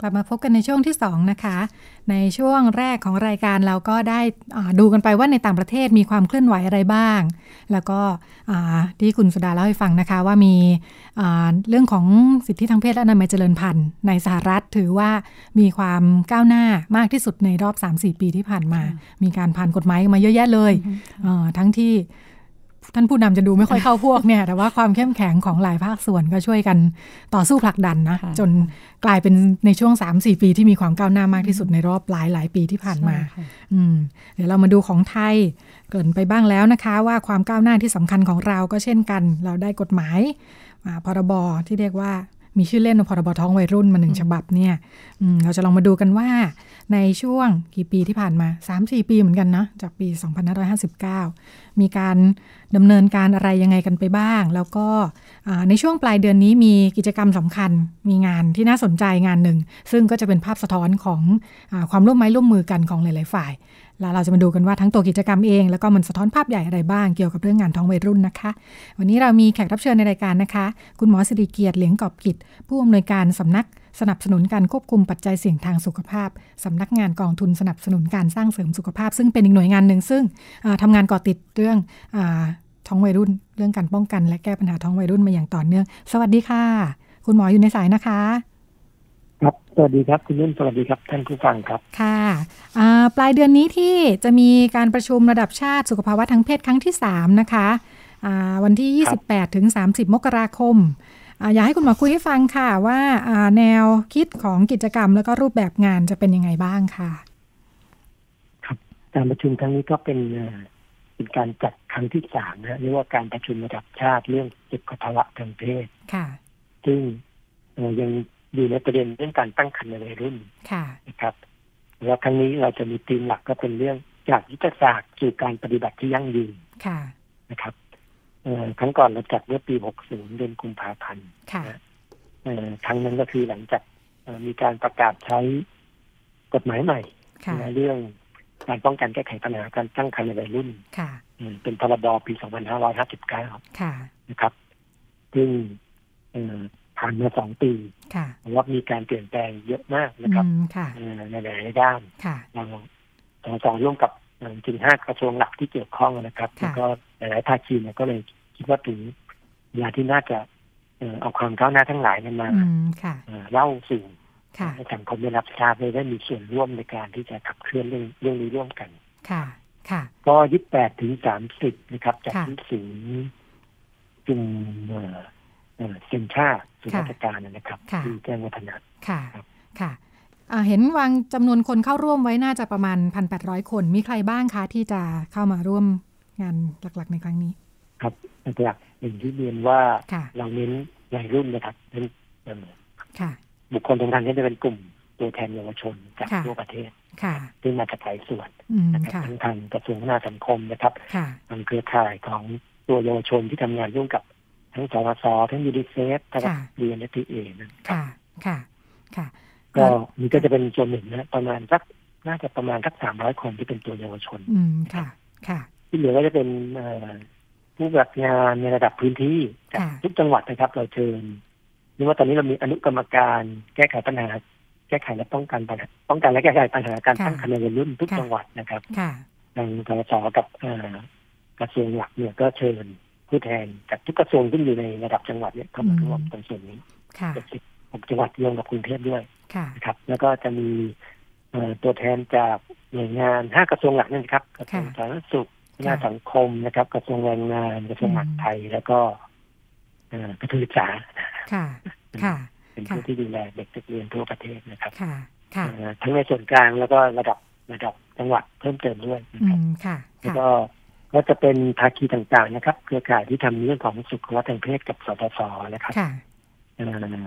กลับมาพบกันในช่วงที่ 2 นะคะ ในช่วงแรกของรายการเราก็ได้ดูกันไปว่าในต่างประเทศมีความเคลื่อนไหวอะไรบ้าง แล้วก็ที่คุณสุดาเล่าให้ฟังนะคะว่ามีเรื่องของสิทธิทางเพศและอนามัยเจริญพันธุ์ในสหรัฐถือว่ามีความก้าวหน้ามากที่สุดในรอบ 3-4 ปีที่ผ่านมา มีการผ่านกฎหมายมาเยอะแยะเลยทั้งที่ ท่านผู้นำจะดูไม่ค่อยเข้าพวกเนี่ย แต่ว่าความเข้มแข็งของหลายภาคส่วนก็ช่วยกันต่อสู้ผลักดันนะค่ะจนกลายเป็นในช่วง 3-4 ปีที่มีความก้าวหน้ามากที่สุดในรอบหลายหลายๆปีที่ผ่านมาใช่ค่ะอืมเดี๋ยวเรามาดูของไทยเกรินไปบ้างแล้วนะคะ ว่าความก้าวหน้าที่สำคัญของเราก็เช่นกัน เราได้กฎหมายอ่าพรบที่เรียกว่า มีชื่อเล่นว่าพรบท้องวัยรุ่นมาหนึ่งฉบับเนี่ยอืมเราจะลองมาดูกันว่าในช่วงกี่ปีที่ผ่านมา 3-4 ปีเหมือนกันนะจากปี 2559 มีการดำเนินการอะไรยังไงกันไปบ้าง แล้วก็อ่าในช่วงปลายเดือนนี้มีกิจกรรมสำคัญ มีงานที่น่าสนใจงานหนึ่ง ซึ่งก็จะเป็นภาพสะท้อนของอาความร่วมไม้ร่วมมือกันของหลาย ๆ ฝ่าย แล้วเราจะมาดูกันว่าทั้งตัวกิจกรรมเอง แล้วก็มันสะท้อนภาพใหญ่อะไรบ้างเกี่ยวกับเรื่องงานท้องวัยรุ่นนะคะ วันนี้เรามีแขกรับเชิญในรายการนะคะ คุณหมอสิริเกียรติเหลียงกอบกิจ ผู้อำนวยการสำนักสนับสนุนการควบคุมปัจจัยเสี่ยงทางสุขภาพ สำนักงานกองทุนสนับสนุนการสร้างเสริมสุขภาพ ซึ่งเป็นอีกหน่วยงานหนึ่งซึ่งอ่าทำงานก่อติดเรื่องอท้องวัยรุ่น เรื่องการป้องกัน และแก้ปัญหาท้องวัยรุ่นมาอย่างต่อเนื่อง สวัสดีค่ะ คุณหมออยู่ในสายนะคะ ครับ สวัสดีครับ คุณนุ่นสวัสดีครับ ท่านผู้ฟังครับ ค่ะอ่าปลายเดือนนี้ที่จะมีการประชุมระดับชาติสุขภาวะทางเพศครั้งที่ 3 นะคะอ่าวันที่ครับ28 ถึง 30 มกราคมอ่าอยากให้คุณหมอคุยให้ฟังค่ะว่าอ่าแนวคิดของกิจกรรมแล้วก็รูปแบบงานจะเป็นยังไงบ้างค่ะการประชุมครั้งนี้ก็เป็นเอ่อเป็นการจัดครั้งที่สามนะเรียกว่าการประชุมระดับชาติเรื่องสุขภาวะทางเพศค่ะ ซึ่งเอ่อยัง อยู่ในประเด็นเรื่องการตั้งครรภ์ในวัยรุ่นค่ะนะครับแล้วครั้งนี้เราจะมีธีมหลักก็เป็นเรื่องจากยุทธศาสตร์สู่การปฏิบัติที่ยั่งยืนค่ะนะครับเอ่อครั้งก่อนเราจัดเมื่อปี 60 เดือนกุมภาพันธ์ค่ะเอ่อครั้งนั้นก็คือหลังจากเอ่อมีการประกาศใช้กฎหมายใหม่ค่ะในเรื่องการป้องกันแก้ไขปัญหาการตั้งครรภ์ในวัยรุ่นค่ะอืมเป็นพรบปี 2559ค่ะนะครับ ซึ่งเอ่อ ผ่านมาสองปีค่ะผมว่ามีการเปลี่ยนแปลงเยอะมากนะครับอืมค่ะเอ่อในหลายๆด้านค่ะเราสองสองร่วมกับเอ่อจริงๆห้ากระทรวงหลักที่เกี่ยวข้องนะครับค่ะแล้วก็หลายๆภาคีเนี่ยก็เลยคิดว่าถึงเวลาที่น่าจะเอ่อเอาความก้าวหน้าทั้งหลายเนี่ยมาอืมค่ะเอ่อเล่าสู่ค่ะให้สังคมได้รับทราบเลยได้มีส่วนร่วมในการที่จะขับเคลื่อนเรื่องเรื่องนี้ร่วมกันค่ะ ค่ะ ก็ยี่แปดถึงสามสิบนะครับจากค่ะที่ศูนย์จุมเอ่อเอ่อเซ็นชา สุนค่ะทรการนะครับค่ะที่แจ้งวัฒนะค่ะครับค่ะอ่าเห็นวางจำนวนคนเข้าร่วมไว้น่าจะประมาณ 1,800 คน มีใครบ้างคะที่จะเข้ามาร่วมงานหลักๆในครั้งนี้ ครับหลักๆอย่างที่เรียนว่าค่ะเราเน้นวัยรุ่นนะครับเน้นเอ่อค่ะบุคคลสำคัญก็จะเป็นกลุ่มตัวแทนเยาวชนจากค่ะทั่วประเทศค่ะซึ่งมาจากหลายส่วนอืมนะครับค่ะทั้งทางกระทรวงพัฒนาสังคมนะครับค่ะทางเครือข่ายของตัวเยาวชนที่ทำงานร่วมกับ ทั้งสวสทั้งยูดิเซฟทั้งค่ะเรียนและทีเอนะครับค่ะ ค่ะ ค่ะ ก็นี่ก็จะเป็นส่วนหนึ่งนะประมาณสักน่าจะประมาณสักสามร้อยคนที่เป็นตัวเยาวชน อืมค่ะ ค่ะ ที่เหลือก็จะเป็นเอ่อผู้ปฏิบัติงานในระดับพื้นที่จากค่ะทุกจังหวัดนะครับ เราเชิญนี่ว่าตอนนี้เรามีอนุกรรมการแก้ไขปัญหา แก้ไขและป้องกันปัญหาป้องกันและแก้ไขปัญหาการค่ะตั้งครรภ์ในวัยรุ่นทุกค่ะจังหวัดนะครับค่ะทางสสกับเอ่อกระทรวงหลักเนี่ยก็เชิญ ผู้แทนจากทุกกระทรวงที่อยู่ในระดับจังหวัดเนี่ยเข้ามาอืมร่วมตรงส่วนนี้ค่ะเจ็ดสิบหกจังหวัดรวมกับกรุงเทพด้วยค่ะนะครับ แล้วก็จะมีเอ่อตัวแทนจากหน่วยงานห้ากระทรวงหลักนั่นครับกระทรวงสาธารณสุขพัฒนาสังคมนะครับ กระทรวงแรงงานกระทรวงมหาดไทยแล้วก็เอ่อกระทรวงศึกษาค่ะ ค่ะ เป็นค่ะผู้ที่ดูแลเด็กนักเรียนทั่วประเทศนะครับ ค่ะ ค่ะเอ่อทั้งในส่วนกลางแล้วก็ระดับระดับจังหวัดเพิ่มเติมด้วยนะอืครับมค่ะแล้วค่ะก็ ก็จะเป็นภาคีต่างๆนะครับ เครือข่ายที่ทำเรื่องของสุขภาพทางเพศกับสปสนะครับค่ะเอ่อ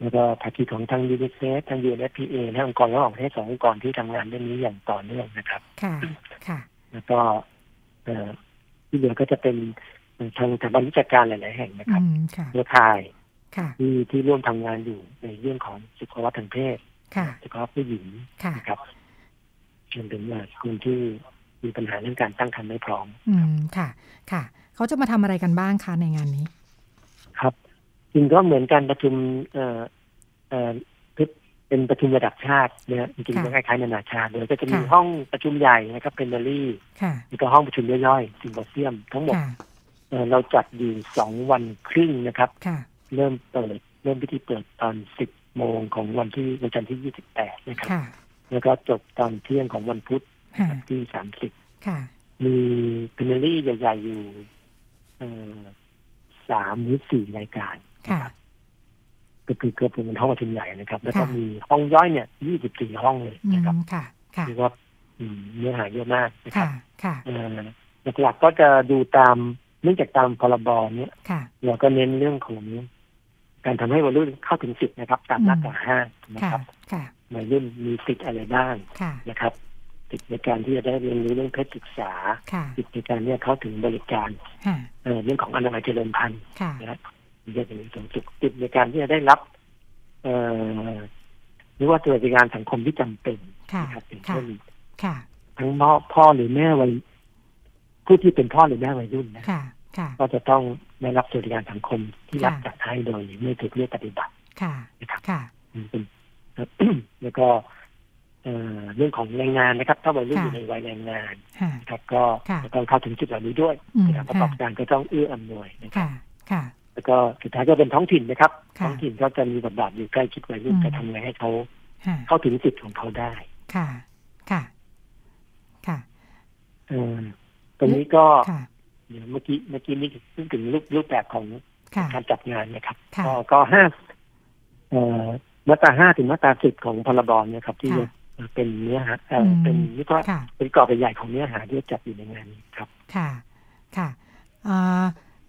แล้วก็ภาคีของทางยูนิเซฟทาง UNFPA และองค์กรระหว่างประเทศสององค์กรที่ทำงานเรื่องนี้อย่างต่อเนื่องนะครับ ค่ะ ค่ะ แล้วก็เอ่อที่เหลือก็จะเป็นทางสถาบันวิชาการหลาย ๆ แห่งนะครับ อืมค่ะเครือข่ายค่ะที่ที่ร่วมทำงานอยู่ในเรื่องของสุขภาพทางเพศค่ะสุขภาพผู้หญิงค่ะนะครับรวมถึงเอ่อคนที่ มีปัญหาเรื่องการตั้งครรภ์ไม่พร้อม อืมค่ะ ค่ะ เขาจะมาทำอะไรกันบ้างคะในงานนี้ ครับจริงก็เหมือนการประชุมเอ่อเอ่อเป็นประชุมระดับชาติเนี่ยจริงๆค่ะก็คล้ายๆนานาชาติเลยก็จะมีค่ะห้องประชุมใหญ่นะครับเป็นเดลี่ค่ะแล้วก็ห้องประชุมย่อยๆซิมโพเซียม ทั้งหมดค่ะเอ่อเราจัดอยู่สองวันครึ่งนะครับค่ะเริ่มเปิดเริ่มพิธีเปิดตอนสิบโมงของวันที่วันจันทร์ที่ยี่สิบแปดนะครับค่ะแล้วก็จบตอนเที่ยงของวันพุธค่ะที่สามสิบค่ะ มี plenary ใหญ่ๆอยู่เอ่อสามหรือสี่รายการค่ะก็คือเกือบเป็นห้องประชุมใหญ่นะครับ แล้วก็ค่ะมีห้องย่อยเนี่ยยี่สิบสี่ห้องเลยนะครับ อืมค่ะค่ะเรียกว่าอืมเนื้อหาเยอะมากนะครับค่ะค่ะเอ่อหลักๆก็จะดูตามเนื่องจากตามพรบเนี่ยค่ะเราก็เน้นเรื่องของการทำให้วัยรุ่นเข้าถึงสิทธินะครับตามมาตราห้านะค่ะครับค่ะวัยรุ่นมีสิทธิ์อะไรบ้างค่ะนะครับ สิทธิในการที่จะได้เรียนรู้เรื่องเพศศึกษาค่ะสิทธิในการเนี่ยเข้าถึงบริการค่ะเอ่อเรื่องของอนามัยเจริญพันธุ์ค่ะนะครับมีเรื่องของสูงสุดสิทธิในการที่จะได้รับ เอ่อหรือว่าสวัสดิการสังคมที่จำเป็นค่ะนะครับอย่างค่ะเช่นค่ะทั้งพ่อพ่อหรือแม่วัยผู้ที่เป็นพ่อหรือแม่วัยรุ่นนะค่ะค่ะก็จะต้องได้รับสวัสดิการสังคมที่รัฐค่ะจัดให้โดยไม่ถูกเรียกปฏิบัติค่ะนะครับค่ะอืมเป็นแล้วก็ เอ่อเรื่องของแรงงานนะครับ ถ้าวัยรุ่นค่ะอยู่ในวัยแรงงานค่ะนะครับก็ค่ะจะต้องเข้าถึงจุดเหล่านี้ด้วยอืมนะครับประกอบการก็ต้องเอื้ออำนวยนะครับค่ะค่ะแล้วก็สุดท้ายก็เป็นท้องถิ่นนะครับค่ะท้องถิ่นก็จะมีบทบาทอยู่ใกล้ชิดวัยรุ่นอืมจะทำไงให้เขาค่ะเข้าถึงสิทธิ์ของเขาได้ ค่ะ ค่ะ ค่ะเออตรงนี้ก็ค่ะเดี๋ยวเมื่อกี้เมื่อกี้นี่พูดถึงรูปรูปแบบของค่ะการจัดงานนะครับค่ะก็ก็ห้าเอ่อมาตราห้าถึงมาตราสิบของพรบเนี่ยครับ ที่ค่ะ เป็นเนื้อหาเอ่ออมเป็นนี่ก็ค่ะเป็นกรอบใหญ่ๆของเนื้อหาที่จัดอยู่ในงานนี้ครับ ค่ะ ค่ะอ่า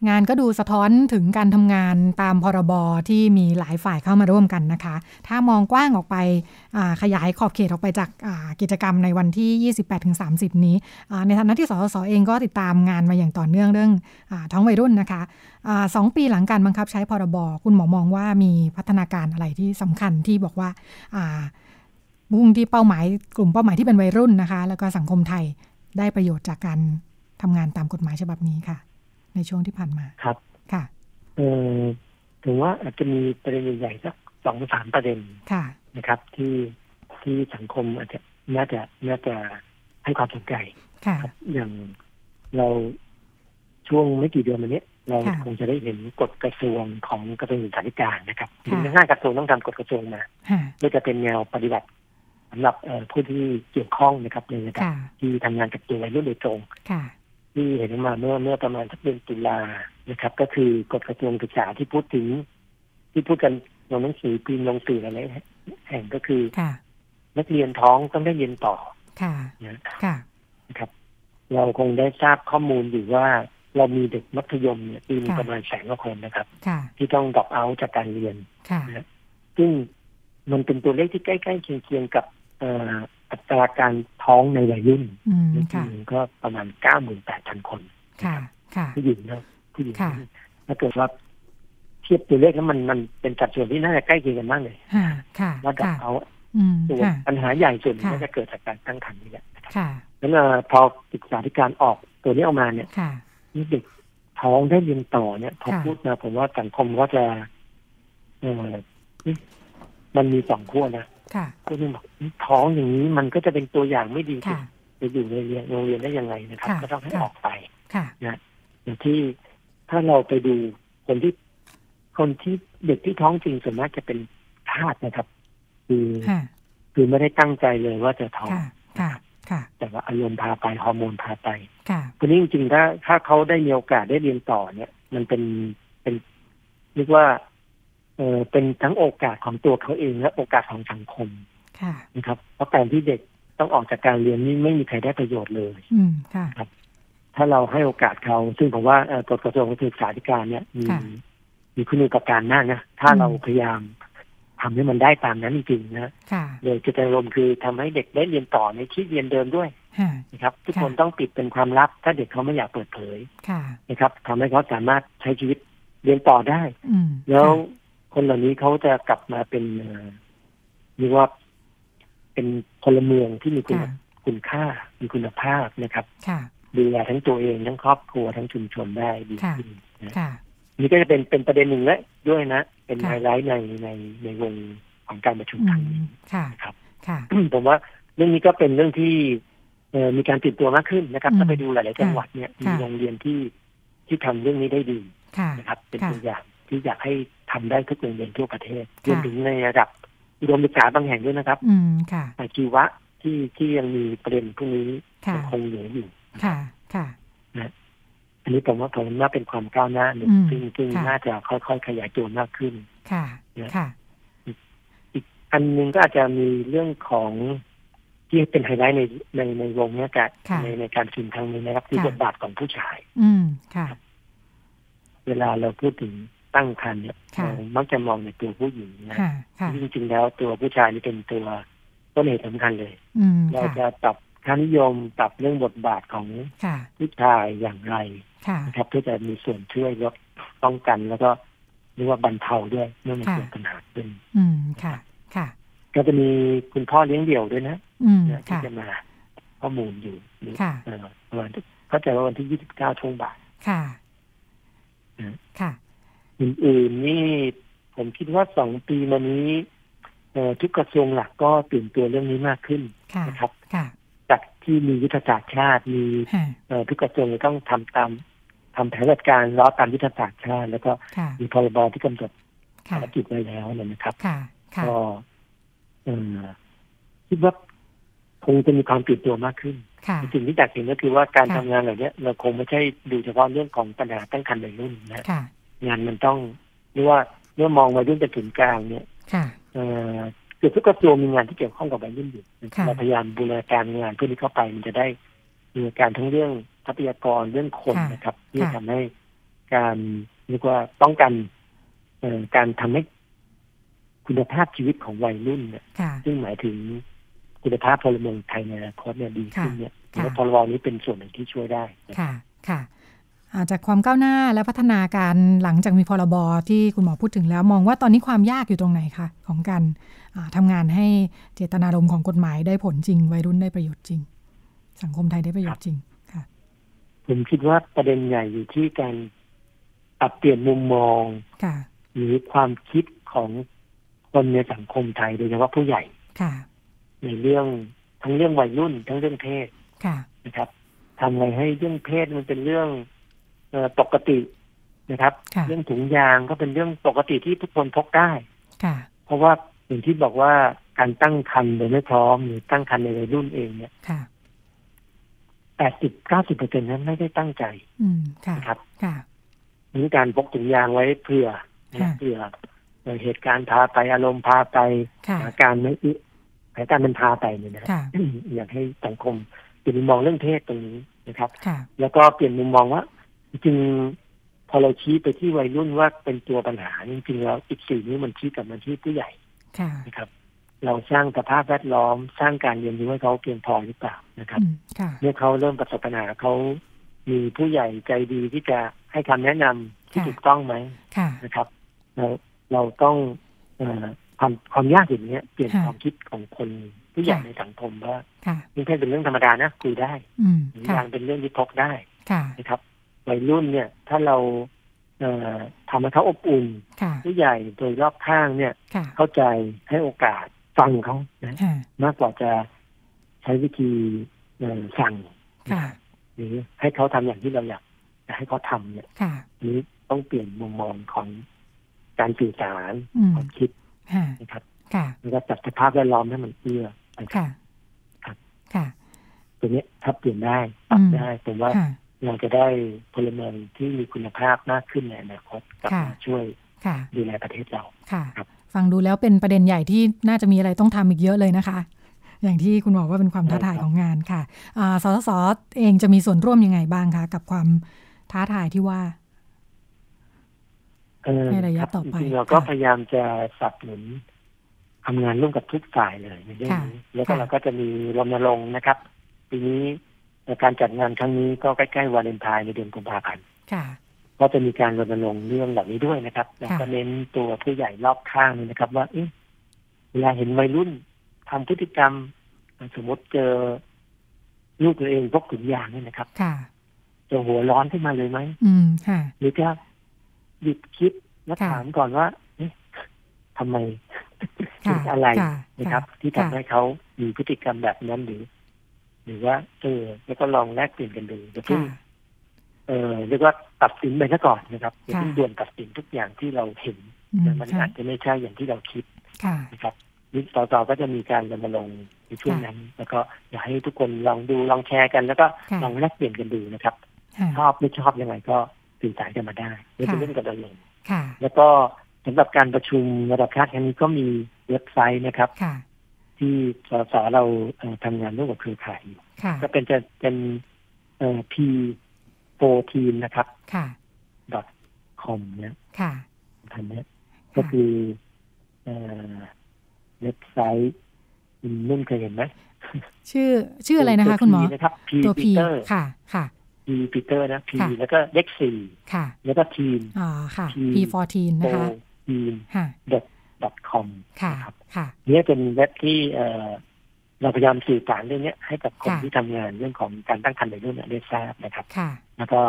งานก็ดูสะท้อนถึงการทำงานตามพรบที่มีหลายฝ่ายเข้ามาร่วมกันนะคะ ถ้ามองกว้างออกไปอ่าขยายขอบเขตออกไปจากอ่ากิจกรรมในวันที่ 28-30 นี้อ่าในฐานะที่สสสเองก็ติดตามงานมาอย่างต่อเนื่องเรื่องอาท้องวัยรุ่นนะคะอาสองปีหลังการบังคับใช้พรบคุณหมอมองว่ามีพัฒนาการอะไรที่สำคัญที่บอกว่าอ่า มุ่งที่เป้าหมายกลุ่มเป้าหมายที่เป็นวัยรุ่นนะคะ แล้วก็สังคมไทยได้ประโยชน์จากการทำงานตามกฎหมายฉบับนี้ค่ะ ในช่วงที่ผ่านมาครับค่ะเออถึงว่าอาจจะมีประเด็นใหญ่ๆสักสองสามประเด็นค่ะนะครับ ที่ที่สังคมอาจจะน่าจะน่าจะให้ความสนใจค่ะครับอย่างเราช่วงไม่กี่เดือนมาเนี้ยเราค่ะคงจะได้เห็นกฎกระทรวงของกระทรวงศึกษาธิการนะครับค่ะทั้งห้ากระทรวงต้องทำกฎกระทรวงมาค่ะเพื่อจะเป็นแนวปฏิบัติ สำหรับเอ่อผู้ที่เกี่ยวข้องนะครับในระดับค่ะที่ทำงานกับตัววัยรุ่นโดยตรงค่ะที่เห็นมาเมื่อเมื่อประมาณสักเดือนตุลานะครับ ก็คือกฎกระทรวงศึกษาที่พูดถึง ที่พูดกันลงหนังสือพิมพ์ลงสื่ออะไรแห่งก็คือค่ะนักเรียนท้องต้องได้เรียนต่อค่ะนะค่ะนะครับ เราคงได้ทราบข้อมูลอยู่ว่าเรามีเด็กมัธยมเนี่ยปีหนึงค่ะประมาณแสนกว่าคนนะครับค่ะที่ต้องดรอปเอาจากการเรียนค่ะซึ่งมันเป็นตัวเลขที่ใกล้ๆเคียงๆกับเอ่ออัตราการท้องในวัยรุ่นอืมในปีค่ะหนึงก็ประมาณเก้าหมื่นแปดพันคนค่ะค่ะผู้หญิงนะผู้หญิงค่ะถ้าเกิดว่าเทียบตัวเลขแล้วมันมันเป็นสัดส่วนที่น่าจะใกล้เคียงกันมากเลยค่ะค่ะว่าดรอค่ะปเอาอืมตัวค่ะปัญหาใหญ่ส่วนหนึ่งค่ะน่าจะเกิดจากการตั้งครรภ์นี่แหละนะครับค่ะแล้วเอ่อพอศึกษาธิการออกตัวนี้ออกมาเนี่ยค่ะนี่เด็กท้องได้เรียนต่อเนี่ยพอค่ะพูดมาผมว่าสังคมก็จะเออมันมีสองขั้วนะ ค่ะขั้วหนึงบอกท้องอย่างนี้มันก็จะเป็นตัวอย่างไม่ดีค่ะจะอยู่ในเรียนโรงเรียนได้ยังไงนะครับค่ะก็ต้องให้ค่ะออกไปค่ะอย่างที่ถ้าเราไปดูคนที่คนที่เด็กที่ท้องจริงส่วนมากจะเป็นทาสนะครับ คือค่ะคือไม่ได้ตั้งใจเลยว่าจะท้องค่ะค่ะค่ะแต่ว่าอารมณ์พาไปฮอร์โมนพาไปค่ะคนนี้จริงๆถ้าถ้าเขาได้มีโอกาสได้เรียนต่อเนี่ย มันเป็นเป็นเรียกว่า เออเป็นทั้งโอกาสของตัวเขาเองและโอกาสของสังคมค่ะนะครับ เพราะการที่เด็กต้องออกจากการเรียนนี่ไม่มีใครได้ประโยชน์เลยอืมค่ะถ้าเราให้โอกาสเขา ซึ่งผมว่าเอ่อกฎกระทรวงศึกษาธิการเนี่ยมีค่ะมีคุณูปการมากนะถ้าอืมเราพยายามทำให้มันได้ตามนั้นจริงๆนะค่ะโดยจุดอารมณ์คือทำให้เด็กได้เรียนต่อในที่เรียนเดิมด้วยค่ะนะครับ ทุกค่ะคนต้องปิดเป็นความลับ ถ้าเด็กเขาไม่อยากเปิดเผยค่ะนะครับทำให้เขาสามารถใช้ชีวิตเรียนต่อได้อืมแล้ว คนเหล่านี้เขาจะกลับมาเป็นเอ่อเรียกว่าเป็นพลเมืองที่มีคุณค่ะคุณค่ามีคุณภาพนะครับค่ะดูแลทั้งตัวเองทั้งครอบครัวทั้งชุมชนได้ดีค่ะขึ้นนะค่ะนี่ก็จะเป็นเป็นประเด็นหนึ่งและด้วยนะ เป็นค่ะไฮไลท์ในในในวงของการประชุมอืครั้งมนี้ค่ะครับค่ะผมว่าเรื่องนี้ก็เป็นเรื่องที่เอ่อมีการติดตัวมากขึ้นนะครับอืมถ้าไปดูหลาย ๆ จังหวัดเนี่ยมีค่ะโรงเรียนที่ที่ทำเรื่องนี้ได้ดีค่ะนะครับ เป็นค่ะตัวอย่าง ที่อยากให้ทำได้ทุกโรงเรียนทั่วประเทศค่ะรวมถึงในระดับอุดมศึกษาบางแห่งด้วยนะครับ อืมค่ะอาชีวะที่ที่ยังมีประเด็นพวกนี้ค่ะยังคงเหลืออยู่ค่ะ ค่ะอันนี้ผมว่าผมว่าเป็นความก้าวหน้าหนึ่งอืมซึ่งซึ่งค่ะน่าจะค่อยๆ ขยายตัวมากขึ้น ค่ะเนี่ยค่ะ อีกอันหนึงก็อาจจะมีเรื่องของที่เป็นไฮไลท์ในในในวงเนี้ยกับค่ะในในการพิมพ์ครั้งนี้นะครับคือค่ะบทบาทของผู้ชาย อืมค่ะ เวลาเราพูดถึง ตั้งครรภ์เนี่ยค่ะเรามักจะมองในตัวผู้หญิงนะค่ะค่ะจริงๆแล้วตัวผู้ชายนี่เป็นตัวต้นเหตุสำคัญเลยอืมเราค่ะจะปรับค่านิยมปรับเรื่องบทบาทของค่ะผู้ชายอย่างไรค่ะนะครับเพื่อจะมีส่วนช่วยลดป้องกันแล้วก็เรียกว่าบรรเทาด้วยเมื่อมันค่ะเกิดปัญหาขึ้นอืมค่ะ ค่ะ ก็จะมีคุณพ่อเลี้ยงเดี่ยวด้วยนะอืมนะที่ค่ะจะมาข้อมูลอยู่นี่ค่ะเออประมาณเข้าใจว่าวันที่ยี่สิบเก้าช่วงบ่ายค่ะอืมค่ะ อื่นๆนี่ผมคิดว่าสองปีมานี้เอ่อทุกกระทรวงหลักก็ตื่นตัวเรื่องนี้มากขึ้นค่ะนะครับค่ะจากที่มียุทธศาสตร์ชาติมีค่ะเอ่อทุกกระทรวงจะต้องทำตามทำแผนจัดการล้อตามยุทธศาสตร์ชาติ แล้วก็ค่ะมีพรบที่กำหนดค่ะภารกิจไว้แล้วเนี่ยนะครับค่ะค่ะก็เอ่อคิดว่าคงจะมีความตื่นตัวมากขึ้นค่ะสิ่งที่อยากเห็นก็คือว่าการค่ะทำงานเหล่านี้เราคงไม่ใช่ดูเฉพาะเรื่องของปัญหาตั้งครรภ์วัยรุ่นนะค่ะ งานมันต้องเรียกว่าเมื่อมองวัยรุ่นเป็นศูนย์กลางเนี่ยค่ะเอ่อเกือบทุกกระทรวงมีงานที่เกี่ยวข้องกับวัยรุ่นอยู่ค่ะเราพยายามบูรณาการงานเพื่อที่เข้าไปมันจะได้มีการทั้งเรื่องทรัพยากรเรื่องคนค่ะนะครับที่ค่ะทำให้การเรียกว่าป้องกันเอ่อการทำให้คุณภาพชีวิตของวัยรุ่นเนี่ยค่ะซึ่งหมายถึงคุณภาพพลเมืองไทยในอนาคตเนี่ยดีขึ้นเนี่ยค่ะแล้วพรบนี้เป็นส่วนหนึ่งที่ช่วยได้นะครับค่ะค่ะอา จากความก้าวหน้าและพัฒนาการหลังจากมีพรบที่คุณหมอพูดถึงแล้ว มองว่าตอนนี้ความยากอยู่ตรงไหนคะของการอ่าทำงานให้เจตนารมณ์ของกฎหมายได้ผลจริง วัยรุ่นได้ประโยชน์จริง สังคมไทยได้ประโยชน์จริงค่ะ ผมคิดว่าประเด็นใหญ่อยู่ที่การปรับเปลี่ยนมุมมองค่ะหรือความคิดของคนในสังคมไทยโดยเฉพาะผู้ใหญ่ค่ะ ในเรื่องทั้งเรื่องวัยรุ่น ทั้งเรื่องเพศค่ะนะครับทำไงให้เรื่องเพศมันเป็นเรื่องเอ่อ ปกตินะครับค่ะเรื่องถุงยางก็เป็นเรื่องปกติที่ทุกคนพกได้ค่ะเพราะว่าอย่างที่บอกว่าการตั้งครรภ์โดยไม่พร้อมหรือตั้งครรภ์ในวัยรุ่นเองเนี่ยค่ะแปดสิบเก้าสิบเปอร์เซ็นนั้นไม่ได้ตั้งใจอืมค่ะนะครับค่ะหรือการพกถุงยางไว้เผื่อนะค่ะเผื่อเอ่อเหตุการณ์พาไปอารมณ์พาไปค่ะสถานการณ์ไม่อึสถานการณ์มันพาไปเนี่ยนะค่ะอยากให้สังคมเปลี่ยนมุมมองเรื่องเพศตรงนี้นะครับค่ะแล้วก็เปลี่ยนมุมมองว่า จริงๆพอเราชี้ไปที่วัยรุ่นว่าเป็นตัวปัญหาจริงๆแล้วอีกสี่นี้วมันชี้กลับมาที่ผู้ใหญ่ค่ะนะครับ เราสร้างสภาพแวดล้อมสร้างการเรียนรู้ให้เขาเพียงพอหรือเปล่านะครับอืมค่ะเมื่อเขาเริ่มประสบปัญหาเขามีผู้ใหญ่ใจดีที่จะให้คำแนะนำที่ค่ะถูกต้องไหมค่ะนะครับเราเราต้องเอ่อความความยากอย่างเนี้ยเปลี่ยนค่ะความคิดของคนผู้ใหญ่ค่ะในสังคมว่าค่ะนี่แค่เป็นเรื่องธรรมดานะคุยได้อืมหรือค่ะยางเป็นเรื่องที่พกได้ค่ะนะครับ วัยรุ่นเนี่ย ถ้าเราเอ่อทำให้เขาอบอุ่นค่ะผู้ใหญ่โดยรอบข้างเนี่ยค่ะเข้าใจให้โอกาสฟังเขานะค่ะมากกว่าจะใช้วิธีเอ่อสั่งค่ะหรือให้เขาทำอย่างที่เราอยากจะให้เขาทำเนี่ยค่ะอันนี้ต้องเปลี่ยนมุมมองของการสื่อสารอืมความคิดค่ะนะครับค่ะแล้วก็จัดสภาพแวดล้อมให้มันเอื้อนะครับค่ะครับค่ะตัวนี้ถ้าเปลี่ยนได้ปรับอืมได้ผมว่าค่ะ เราจะได้พลเมืองที่มีคุณภาพมากขึ้นในอนาคตกลับค่ะมาช่วยค่ะดูแลประเทศเราค่ะครับฟังดูแล้วเป็นประเด็นใหญ่ที่น่าจะมีอะไรต้องทำอีกเยอะเลยนะคะ อย่างที่คุณบอกว่าเป็นความท้าทายของงานค่ะอ่าสสสเองจะมีส่วนร่วมยังไงบ้างคะกับความท้าทายที่ว่าเออในระยะครับต่อไปจริงๆเราก็ค่ะพยายามจะสนับสนุนทำงานร่วมกับทุกฝ่ายเลยในเรื่องนี้ค่ะแล้วก็ค่ะเราก็จะมีรณรงค์นะครับ ปีนี้ การจัดงานครั้งนี้ก็ใกล้ๆวาเลนไทน์ในเดือนกุมภาพันธ์ค่ะก็จะมีการรณรงค์เรื่องเหล่านี้ด้วยนะครับ แล้วก็ค่ะเน้นตัวผู้ใหญ่รอบข้างเลยนะครับ ว่าเอ๊ะเวลาเห็นวัยรุ่นทำพฤติกรรม สมมติเจอลูกตัวเองพกถุงยางเนี่ยนะครับค่ะจะหัวร้อนขึ้นมาเลยไหมอืมค่ะหรือจะหยุดคิดแล้วค่ะถามก่อนว่าเอ๊ะทำไมค่ะเป็นอะไรค่ะนะครับ ที่ทำค่ะให้เขามีพฤติกรรมแบบนั้นหรือ หรือว่าเออแล้วก็ลองแลกเปลี่ยนกันดูอย่าเพิ่งค่ะเออเรียกว่าตัดสินไปซะก่อนนะครับอย่าค่ะเพิ่งด่วนตัดสินทุกอย่างที่เราเห็นอืมนะมันค่ะอาจจะไม่ใช่อย่างที่เราคิดค่ะนะครับนี่ต่อๆก็จะมีการรณรงค์ในช่วงนั้น แล้วก็อยากให้ทุกคนลองดูลองแชร์กัน แล้วก็ค่ะลองแลกเปลี่ยนกันดูนะครับค่ะชอบไม่ชอบยังไงก็สื่อสารกันมาได้ไม่เป็นเรื่องกันเลยค่ะแล้วก็สำหรับการประชุมระดับชาติครั้งนี้ก็มีเว็บไซต์นะครับค่ะ ที่สสเราเอ่อทำงานร่วมกับเครือข่ายอยู่ค่ะก็เป็นจะเป็นเอ่อ P โฟทีมนะครับ ค่ะ com เนี่ยค่ะทันเนี้ยก็คือเอ่อเว็บไซต์คุณนุ่นเคยเห็นไหมชื่อชื่ออะไรนะคะ คุณหมอตัว P นะครับ P ตัว P Peter ค่ะ ค่ะ P Peter นะ P ค่ะแล้วก็เลขสี่ค่ะ แล้วก็ทีมอ๋อค่ะ P P14 นะคะทีมค่ะ com ค่ะนะครับค่ะเนี่ยเป็นเว็บที่เอ่อเราพยายามสื่อสารเรื่องเนี้ยให้กับคนค่ะที่ทำงานเรื่องของการตั้งครรภ์ในรุ่นยได้ทราบนะครับค่ะแล้วก็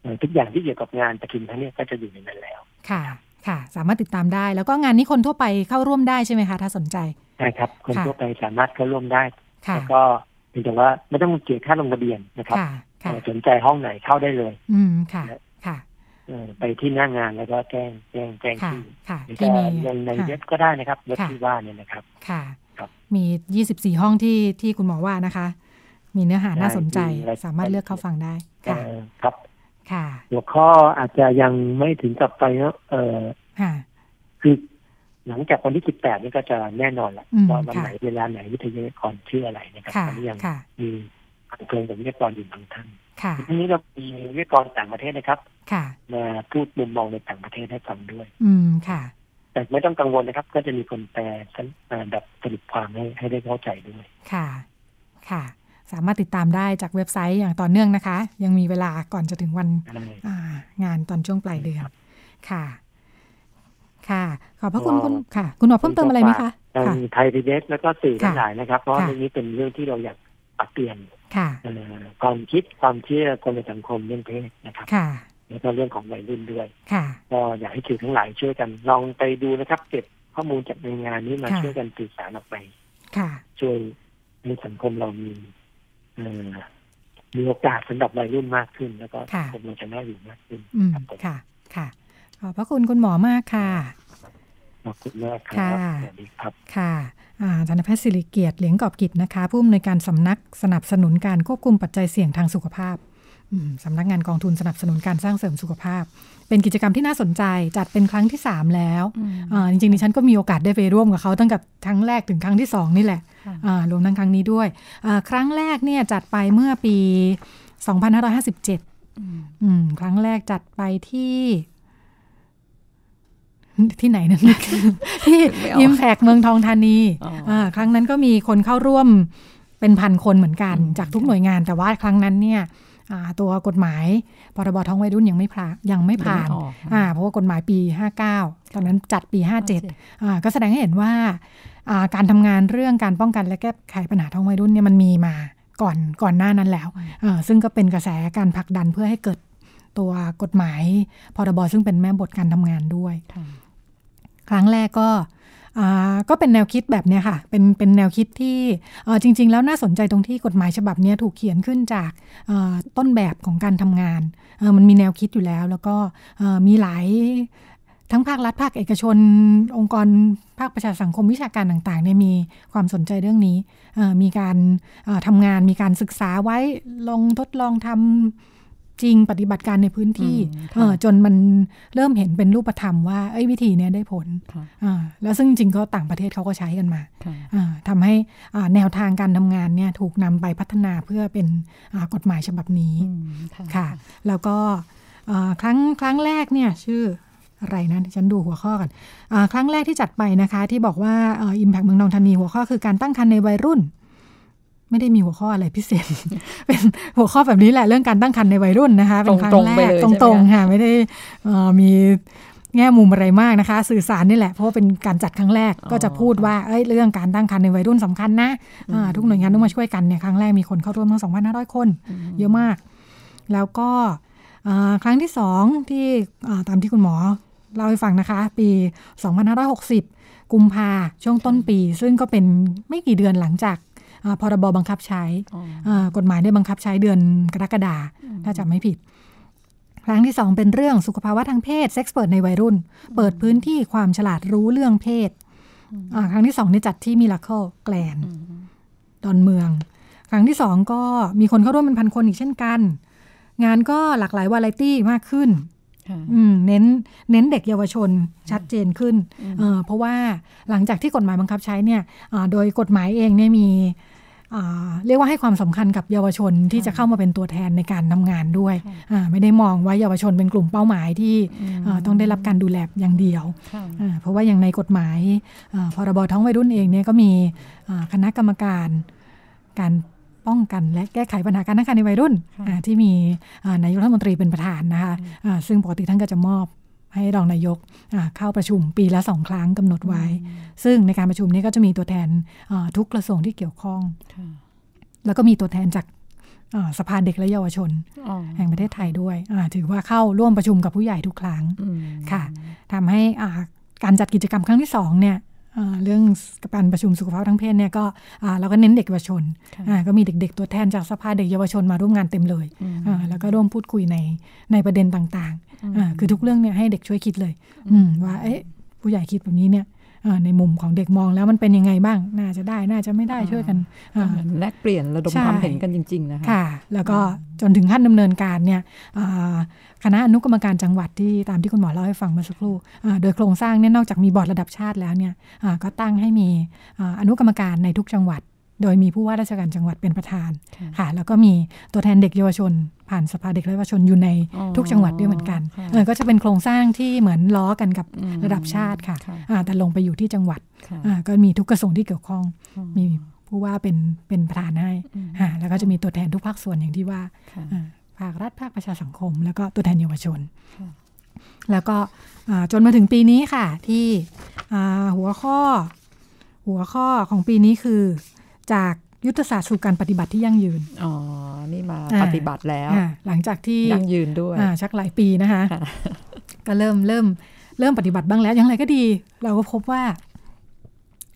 เอ่อทุกอย่างที่เกี่ยวกับงานประชุมทั้งเนี้ยก็จะอยู่ในนั้นแล้ว ค่ะ ค่ะ สามารถติดตามได้ แล้วก็งานนี้คนทั่วไปเข้าร่วมได้ใช่ไหมคะ ถ้าสนใจใช่ครับ คนค่ะทั่วไปสามารถเข้าร่วมได้ค่ะแล้วก็เพียงแต่ว่าไม่ต้องเสียค่าลงทะเบียนนะครับค่ะค่ะเอ่อสนใจห้องไหนเข้าได้เลย อืมค่ะค่ะเอ่อ ไปที่หน้างานแล้วก็แจ้งแจ้งแจ้งค่ะที่ค่ะหรือที่จะมียังในค่ะเว็บก็ได้นะครับเว็บค่ะที่ว่าเนี่ยนะครับ ค่ะครับมี 24 ห้องที่ที่คุณหมอว่านะคะ มีเนื้อหาน่าสนใจมีรายสามารถเลือกเข้าฟังได้ค่ะเอ่อครับ ค่ะหัวข้ออาจจะยังไม่ถึงกับไปเนอะเออค่ะคือหลังจากวันที่ 18 นี่ก็จะแน่นอนแหละอืมว่าวันค่ะไหนเวลาไหนวิทยากรชื่ออะไรนะครับค่ะตอนนี้ยังค่ะมี confirm กับวิทยากรอยู่บางท่าน ค่ะทีนี้เรามีวิทยากรต่างประเทศนะครับ ค่ะมาพูดมุมมองในต่างประเทศให้ฟังด้วย อืมค่ะ แต่ไม่ต้องกังวลนะครับ ก็จะมีคนแปลชั้นอ่าแบบสรุปความให้ให้ได้เข้าใจด้วย ค่ะ ค่ะสามารถติดตามได้จากเว็บไซต์อย่างต่อเนื่องนะคะ ยังมีเวลาก่อนจะถึงวันอ่างานตอนช่วงปลายเดือนค่ะ ค่ะ ขอบพระคุณคุณค่ะ คุณหมอเพิ่มเติมอะไรไหมคะทางค่ะไทยพีเอสแล้วก็สื่อทั้งค่ะหลายนะครับ เพราะค่ะเรื่องนี้เป็นเรื่องที่เราอยาก ปรับเปลี่ยนค่ะเอ่อความคิดความเชื่อคนในสังคมเรื่องเพศนะครับค่ะแล้วก็เรื่องของวัยรุ่นด้วยค่ะก็อยากให้สื่อทั้งหลายช่วยกันลองไปดูนะครับ เก็บข้อมูลจากในงานนี้มาค่ะช่วยกันสื่อสารออกไปค่ะช่วยให้สังคมเรามีเอ่อมีโอกาสสำหรับวัยรุ่นมากขึ้น แล้วก็ค่ะสังคมเราจะน่าอยู่มากขึ้นอืมครับผมค่ะ ค่ะขอบพระคุณคุณหมอมากค่ะ ขอบคุณมากครัค่ะบสวัสดีครับค่ะอ่าอาจารย์แพทย์สิริเกียรติเหลียงกอบกิจนะคะ ผู้อำนวยการสำนักสนับสนุนการควบคุมปัจจัยเสี่ยงทางสุขภาพอืมสำนักงานกองทุนสนับสนุนการสร้างเสริมสุขภาพ เป็นกิจกรรมที่น่าสนใจจัดเป็นครั้งที่ 3 แล้วอ่าจริงๆดิฉันก็มีโอกาสได้ไปร่วมกับเขาตั้งแต่ครั้งแรกถึงครั้งที่ 2 นี่แหละอ่ารวมทั้งครั้งนี้ด้วยอ่าครั้งแรกเนี่ยจัดไปเมื่อปี 2557อืมครั้งแรกจัดไปที่ ที่ไหนนั่นที่ไม่ออกอิมแพกเมืองทองธานีอ๋ออ่าครั้งนั้นก็มีคนเข้าร่วมเป็นพันคนเหมือนกัน จากทุกหน่วยงานแต่ว่าครั้งนั้นเนี่ยอ่าตัวกฎหมายพรบท้องวัยรุ่นยังไม่ผ่านยังไม่ผ่านยังไม่ออกอ่าเพราะว่ากฎหมายปี 59 ตอนนั้นจัดปี 57อ่าก็แสดงให้เห็นว่าอ่าการทำงานเรื่องการป้องกันและแก้ไขปัญหาท้องวัยรุ่นเนี่ยมันมีมาก่อนก่อนหน้านั้นแล้วอ่าซึ่งก็เป็นกระแสการผลักดันเพื่อให้เกิดตัวกฎหมายพรบซึ่งเป็นแม่บทการทำงานด้วย ครั้งแรกก็ก็เป็นแนวคิดแบบนี้ค่ะ เป็นเป็นแนวคิดที่จริง ๆ แล้วน่าสนใจตรงที่กฎหมายฉบับนี้ถูกเขียนขึ้นจากต้นแบบของการทำงาน มันมีแนวคิดอยู่แล้ว แล้วก็มีหลายทั้งภาครัฐภาคเอกชน องค์กรภาคประชาสังคมวิชาการต่างๆเนี่ยมีความสนใจเรื่องนี้มีการทำงานมีการศึกษาไว้ลองทดลองทำ จริงปฏิบัติการในพื้นที่อืมค่ะเอ่อจนมันเริ่มเห็นเป็นรูปธรรมว่าเอ้ยวิธีเนี้ยได้ผลค่ะอ่าแล้วซึ่งจริงๆก็ต่างประเทศเขาก็ใช้กันมาค่ะอ่าทำให้อ่าแนวทางการทำงานเนี่ยถูกนำไปพัฒนาเพื่อเป็นอ่ากฎหมายฉบับนี้อืมค่ะ แล้วก็อ่าครั้งครั้งแรกเนี่ยชื่ออะไรนะดิฉันดูหัวข้อกันอ่าครั้งแรกที่จัดไปนะคะ ที่บอกว่าอิมแพกเมืองนองธานีหัวข้อคือการตั้งครรภ์ในวัยรุ่น ไม่ได้มีหัวข้ออะไรพิเศษ เป็นหัวข้อแบบนี้แหละเรื่องการตั้งครรภ์ในวัยรุ่นนะคะเป็นครั้งตรงแรๆไปกเลยตใช่ไหมรงคะๆค่ะไม่ได้เอ่อมีแง่มุมอะไรมากนะคะ สื่อสารนี่แหละเพราะว่าเป็นการจัดครั้งแรกก็จะพูดว่าเอ้ยเรื่องการตั้งครรภ์ในวัยรุ่นสำคัญนะอ่าทุกหน่วยงานต้องมาช่วยกันเนี่ยครั้งแรกมีคนเข้าร่วมทั้ง2,500คน เยอะมาก แล้วก็อ่าครั้งที่สองที่อ่าตามที่คุณหมอเล่าให้ฟังนะคะ ปี 2560 กุมภาช่วงต้นปี ซึ่งก็เป็นไม่กี่เดือนหลังจากอ่า พรบบังคับใช้อ่ากฎหมายได้บังคับใช้เดือนกรกฎาถ้าจำไม่ผิด ครั้งที่สองเป็นเรื่องสุขภาวะทางเพศเซ็กซ์เปิดในวัยรุ่น เปิดพื้นที่ความฉลาดรู้เรื่องเพศอ่าครั้งที่สองนี่จัดที่มิล a เคิลแกลนดอนเมือง ครั้งที่สองก็มีคนเข้าร่วมเป็นพันคนอีกเช่นกัน งานก็หลากหลายวาไรตี้มากขึ้นค่ะอืมเน้นเน้นเด็กเยาวชนชัดเจนขึ้นเอ่อเพราะว่าหลังจากที่กฎหมายบังคับใช้เนี่ยอ่าโดยกฎหมายเองเนี่ยมีอ่า เรียกว่าให้ความสำคัญกับเยาวชนที่จะเข้ามาเป็นตัวแทนในการทำงานด้วยอ่าไม่ได้มองว่าเยาวชนเป็นกลุ่มเป้าหมายที่อ่าต้องได้รับการดูแลอย่างเดียวค่ะอ่าเพราะว่าอย่างในกฎหมายอ่าพรบท้องวัยรุ่นเองเนี่ยก็มีอ่าคณะกรรมการการป้องกันและแก้ไขปัญหาการตั้งครรภ์ในวัยรุ่นอ่าที่มีอ่านายกรัฐมนตรีเป็นประธานนะคะอ่าซึ่งปกติท่านก็จะมอบ ให้รองนายกอ่าเข้าประชุมปีละสองครั้งกำหนดไว้ ซึ่งในการประชุมนี้ก็จะมีตัวแทนอ่าทุกกระทรวงที่เกี่ยวข้องค่ะแล้วก็มีตัวแทนจากอ่าสภาเด็กและเยาวชนอ๋อแห่งประเทศไทยด้วยอ่าถือว่าเข้าร่วมประชุมกับผู้ใหญ่ทุกครั้งอืมค่ะทำให้อ่าการจัดกิจกรรมครั้งที่สองเนี่ยอ่าเรื่องการประชุมสุขภาพทั้งเพศเนี่ยก็อ่าเราก็เน้นเด็กเยาวชนอ่าก็มีเด็กๆ ตัวแทนจากสภาเด็กเยาวชนมาร่วมงานเต็มเลยอ่าแล้วก็ร่วมพูดคุยในในประเด็นต่างๆ อ่าคือทุกเรื่องเนี่ยให้เด็กช่วยคิดเลย อืมว่าเอ๊ะผู้ใหญ่คิดแบบนี้เนี่ยอ่าในมุมของเด็กมองแล้วมันเป็นยังไงบ้าง น่าจะได้ น่าจะไม่ได้ช่วยกันอ่าเหมือนแลกเปลี่ยนระดมใช่ความเห็นกันจริง ๆ นะคะค่ะ แล้วก็จนถึงขั้นดำเนินการเนี่ยอ่าคณะอนุกรรมการจังหวัดที่ตามที่คุณหมอเล่าให้ฟังเมื่อสักครู่อ่าโดยโครงสร้างเนี่ยนอกจากมีบอร์ดระดับชาติแล้วเนี่ยอ่าก็ตั้งให้มีอ่าอนุกรรมการในทุกจังหวัด โดยมีผู้ว่าราชการจังหวัดเป็นประธานค่ะค่ะแล้วก็มีตัวแทนเด็กเยาวชนผ่านสภาเด็กและเยาวชนอยู่ในอ๋อทุกจังหวัดด้วยเหมือนกันค่ะเออก็จะเป็นโครงสร้างที่เหมือนล้อกันกับอืมระดับชาติค่ะค่ะอ่าแต่ลงไปอยู่ที่จังหวัดค่ะอ่าก็มีทุกกระทรวงที่เกี่ยวข้องอ๋อมีผู้ว่าเป็นเป็นประธานให้อืมอ่าแล้วก็จะมีตัวแทนทุกภาคส่วนอย่างที่ว่าค่ะอ่าภาครัฐภาคประชาสังคม แล้วก็ตัวแทนเยาวชนค่ะแล้วก็อ่าจนมาถึงปีนี้ค่ะ ที่อ่าหัวข้อหัวข้อของปีนี้คือจาก ยุทธศาสตร์สู่การปฏิบัติที่ยั่งยืน อ๋อ นี่มาอ่าปฏิบัติแล้วอ่าหลังจากที่ยั่งยืนด้วยอ่าชักหลายปีนะคะค่ะก็เริ่มเริ่มเริ่มปฏิบัติบ้างแล้ว อย่างไรก็ดี เราก็พบว่า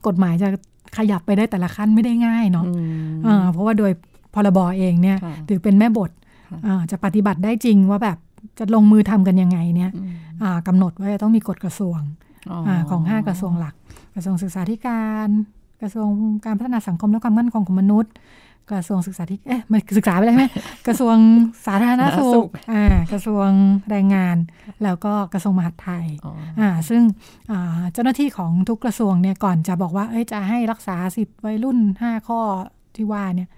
กฎหมายจะขยับไปได้แต่ละขั้นไม่ได้ง่ายเนาะอืมอ่าเพราะว่าโดยพรบเองเนี่ยค่ะถือเป็นแม่บทค่ะอ่าจะปฏิบัติได้จริงว่าแบบจะลงมือทำกันยังไงเนี่ยอืมอ่ากำหนดว่าจะต้องมีกฎกระทรวงอ๋ออาของห้ากระทรวงหลัก กระทรวงศึกษาธิการ กระทรวงการพัฒนาสังคมและความมั่นคงของมนุษย์ กระทรวงศึกษาธิเอ๊ะมันศึกษาไปแล้วใช่ไหมกระทรวงสาธารณสุขอ่ากระทรวงแรงงาน แล้วก็กระทรวงมหาดไทยอ๋ออ่าซึ่งอ่าเจ้าหน้าที่ของทุกกระทรวงเนี่ยก่อนจะบอกว่าเอ้ยจะให้รักษาสิทธิ์วัยรุ่น 5 ข้อที่ว่าเนี่ย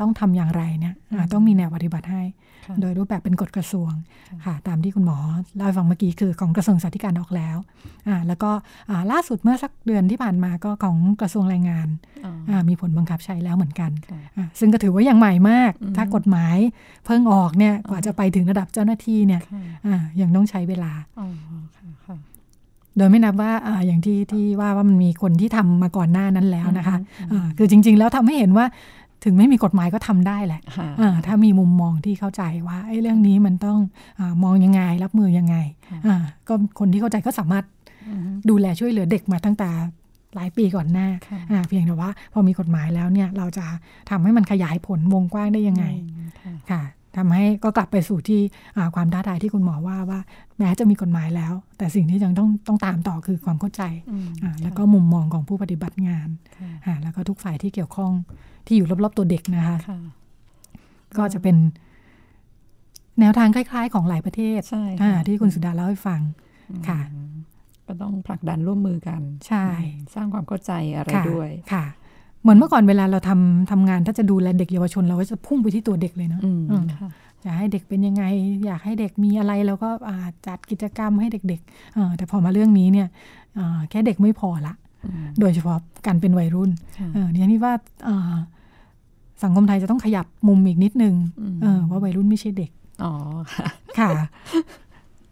ต้องทำอย่างไรเนี่ยอ่าต้องมีแนวปฏิบัติให้ค่ะโดยรูปแบบเป็นกฎกระทรวงค่ะ ตามที่คุณหมอเล่าให้ฟังเมื่อกี้คือของกระทรวงสาธารณออกแล้วอ่าแล้วก็อ่าล่าสุดเมื่อสักเดือนที่ผ่านมาก็ของกระทรวงแรงงานอ๋ออ่ามีผลบังคับใช้แล้วเหมือนกันค่ะอ่าซึ่งก็ถือว่ายังใหม่มากอืมถ้ากฎหมายเพิ่งออกเนี่ยกว่าจะไปถึงระดับเจ้าหน้าที่เนี่ยค่ะอ่ายังต้องใช้เวลาอ๋อค่ะค่ะโดยไม่นับว่าอาอย่างที่ที่ว่าว่ามันมีคนที่ทำมาก่อนหน้านั้นแล้วนะคะอืมอ่าคือจริง ๆ แล้วทำให้เห็นว่า ถึงไม่มีกฎหมายก็ทำได้แหละค่ะอ่าถ้ามีมุมมองที่เข้าใจว่าไอ้เรื่องนี้มันต้องอามองยังไงรับมือยังไงค่ะอ่าก็คนที่เข้าใจก็สามารถอืมดูแลช่วยเหลือเด็กมาตั้งแต่หลายปีก่อนหน้าค่ะอ่าเพียงแต่ว่าพอมีกฎหมายแล้วเนี่ยเราจะทำให้มันขยายผลวงกว้างได้ยังไงอืมค่ะค่ะ ทำให้ก็กลับไปสู่ที่อ่าความท้าทายที่คุณหมอว่าว่า แม้จะมีกฎหมายแล้ว แต่สิ่งที่ยังต้องต้องตามต่อคือความเข้าใจอืมอ่าแล้วก็มุมมองของผู้ปฏิบัติงานค่ะอ่าแล้วก็ทุกฝ่ายที่เกี่ยวข้องที่อยู่รอบๆตัวเด็กนะคะค่ะก็จะเป็นแนวทางคล้าย ๆ ของหลายประเทศใช่อ่าค่ะที่คุณสุดาเล่าให้ฟังค่ะอืมก็ต้องผลักดันร่วมมือกัน ใช่ สร้างความเข้าใจอะไรค่ะด้วยค่ะ เหมือนเมื่อก่อนเวลาเราทำทำงานถ้าจะดูแลเด็กเยาวชนเราก็จะพุ่งไปที่ตัวเด็กเลยเนาะอืมอืมค่ะอยากให้เด็กเป็นยังไง อยากให้เด็กมีอะไรเราก็อ่าจัดกิจกรรมให้เด็กๆเอ่อแต่พอมาเรื่องนี้เนี่ยอ่าแค่เด็กไม่พอละอืมโดยเฉพาะการเป็นวัยรุ่นค่ะเออเนี่ยนี่ว่าอ่าสังคมไทยจะต้องขยับมุมอีกนิดนึงอืมเออว่าวัยรุ่นไม่ใช่เด็กอ๋อค่ะ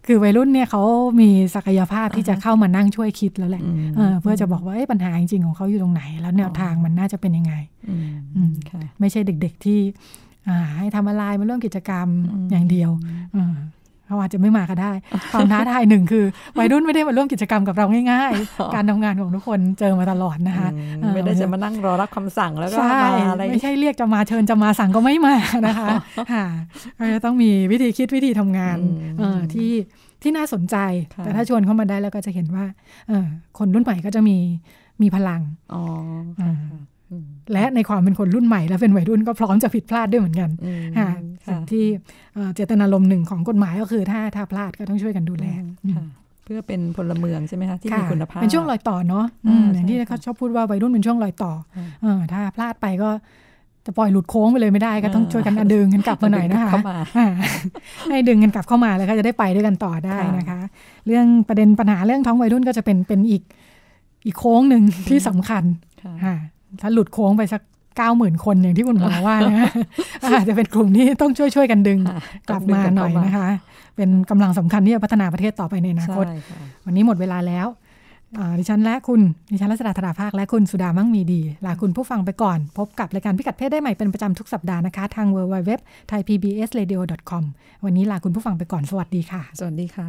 ค่ะคือวัยรุ่นเนี่ยเขามีศักยภาพที่จะเข้ามานั่งช่วยคิดแล้วแหละอืมเออเพื่อจะบอกว่าเอ้ยปัญหาจริงๆของเขาอยู่ตรงไหน แล้วแนวทางมันน่าจะเป็นยังไงอืมอืมค่ะไม่ใช่เด็กๆที่อ่าให้ทำอะไรมาร่วมกิจกรรมอืมอย่างเดียว เออเขาอาจจะไม่มาก็ได้ ความท้าทายหนึ่งคือวัยรุ่นไม่ได้มาร่วมกิจกรรมกับเราง่ายๆ การทำงานของทุกคนเจอมาตลอดนะคะอืมเออไม่ได้จะมานั่งรอรับคำสั่งแล้วก็ใช่มาอะไรไม่ใช่เรียกจะมาเชิญจะมาสั่งก็ไม่มานะคะค่ะก็จะต้องมีวิธีคิดวิธีทำงานอืมเออที่ที่น่าสนใจค่ะแต่ถ้าชวนเข้ามาได้แล้วก็จะเห็นว่าเออคนรุ่นใหม่ก็จะมีมีพลังอ๋ออืค่ะมอืม และในความเป็นคนรุ่นใหม่และเป็นวัยรุ่นก็พร้อมจะผิดพลาดด้วยเหมือนกันอืมค่ะค่ะที่เอ่อเจตนารมณ์หนึ่งของกฎหมายก็คือถ้าถ้าพลาดก็ต้องช่วยกันดูแลค่ะเพื่อเป็นพลเมืองใช่ไหมคะที่มีค่ะคุณภาพเป็นช่วงรอยต่อเนาะอ่าอืมอย่างที่ใช่ค่ะเขาชอบพูดว่าวัยรุ่นเป็นช่วงรอยต่อค่ะเออถ้าพลาดไปก็จะปล่อยหลุดโค้งไปเลยไม่ได้ก็ต้องอ่าช่วยกันดึงกันกลับมาหน่อยนะคะเข้ามาอ่าให้ดึงกันกลับเข้ามาแล้วก็จะได้ไปด้วยกันต่อได้นะคะ เรื่องประเด็นปัญหาเรื่องท้องวัยรุ่นก็จะเป็นเป็นอีกอีกโค้งหนึ่งที่สำคัญค่ะค่ะ ถ้าหลุดโค้งไปสักเก้าหมื่นคนอย่างที่คุณหมอว่านะอาจจะเป็นกลุ่มที่ต้องช่วยช่วยๆกันดึงค่ะกลับมาหน่อยนะคะ เป็นกำลังสำคัญที่จะพัฒนาประเทศต่อไปในอนาคตใช่ค่ะวันนี้หมดเวลาแล้วอ่าดิฉันและคุณ ดิฉันรัศดาธราภาค และคุณสุดามั่งมีดี ลาคุณผู้ฟังไปก่อน พบกับรายการพิกัดเพศได้ใหม่เป็นประจำทุกสัปดาห์นะคะ ทาง w w w t h a i p b s r a d i o com วันนี้ลาคุณผู้ฟังไปก่อน สวัสดีค่ะ สวัสดีค่ะ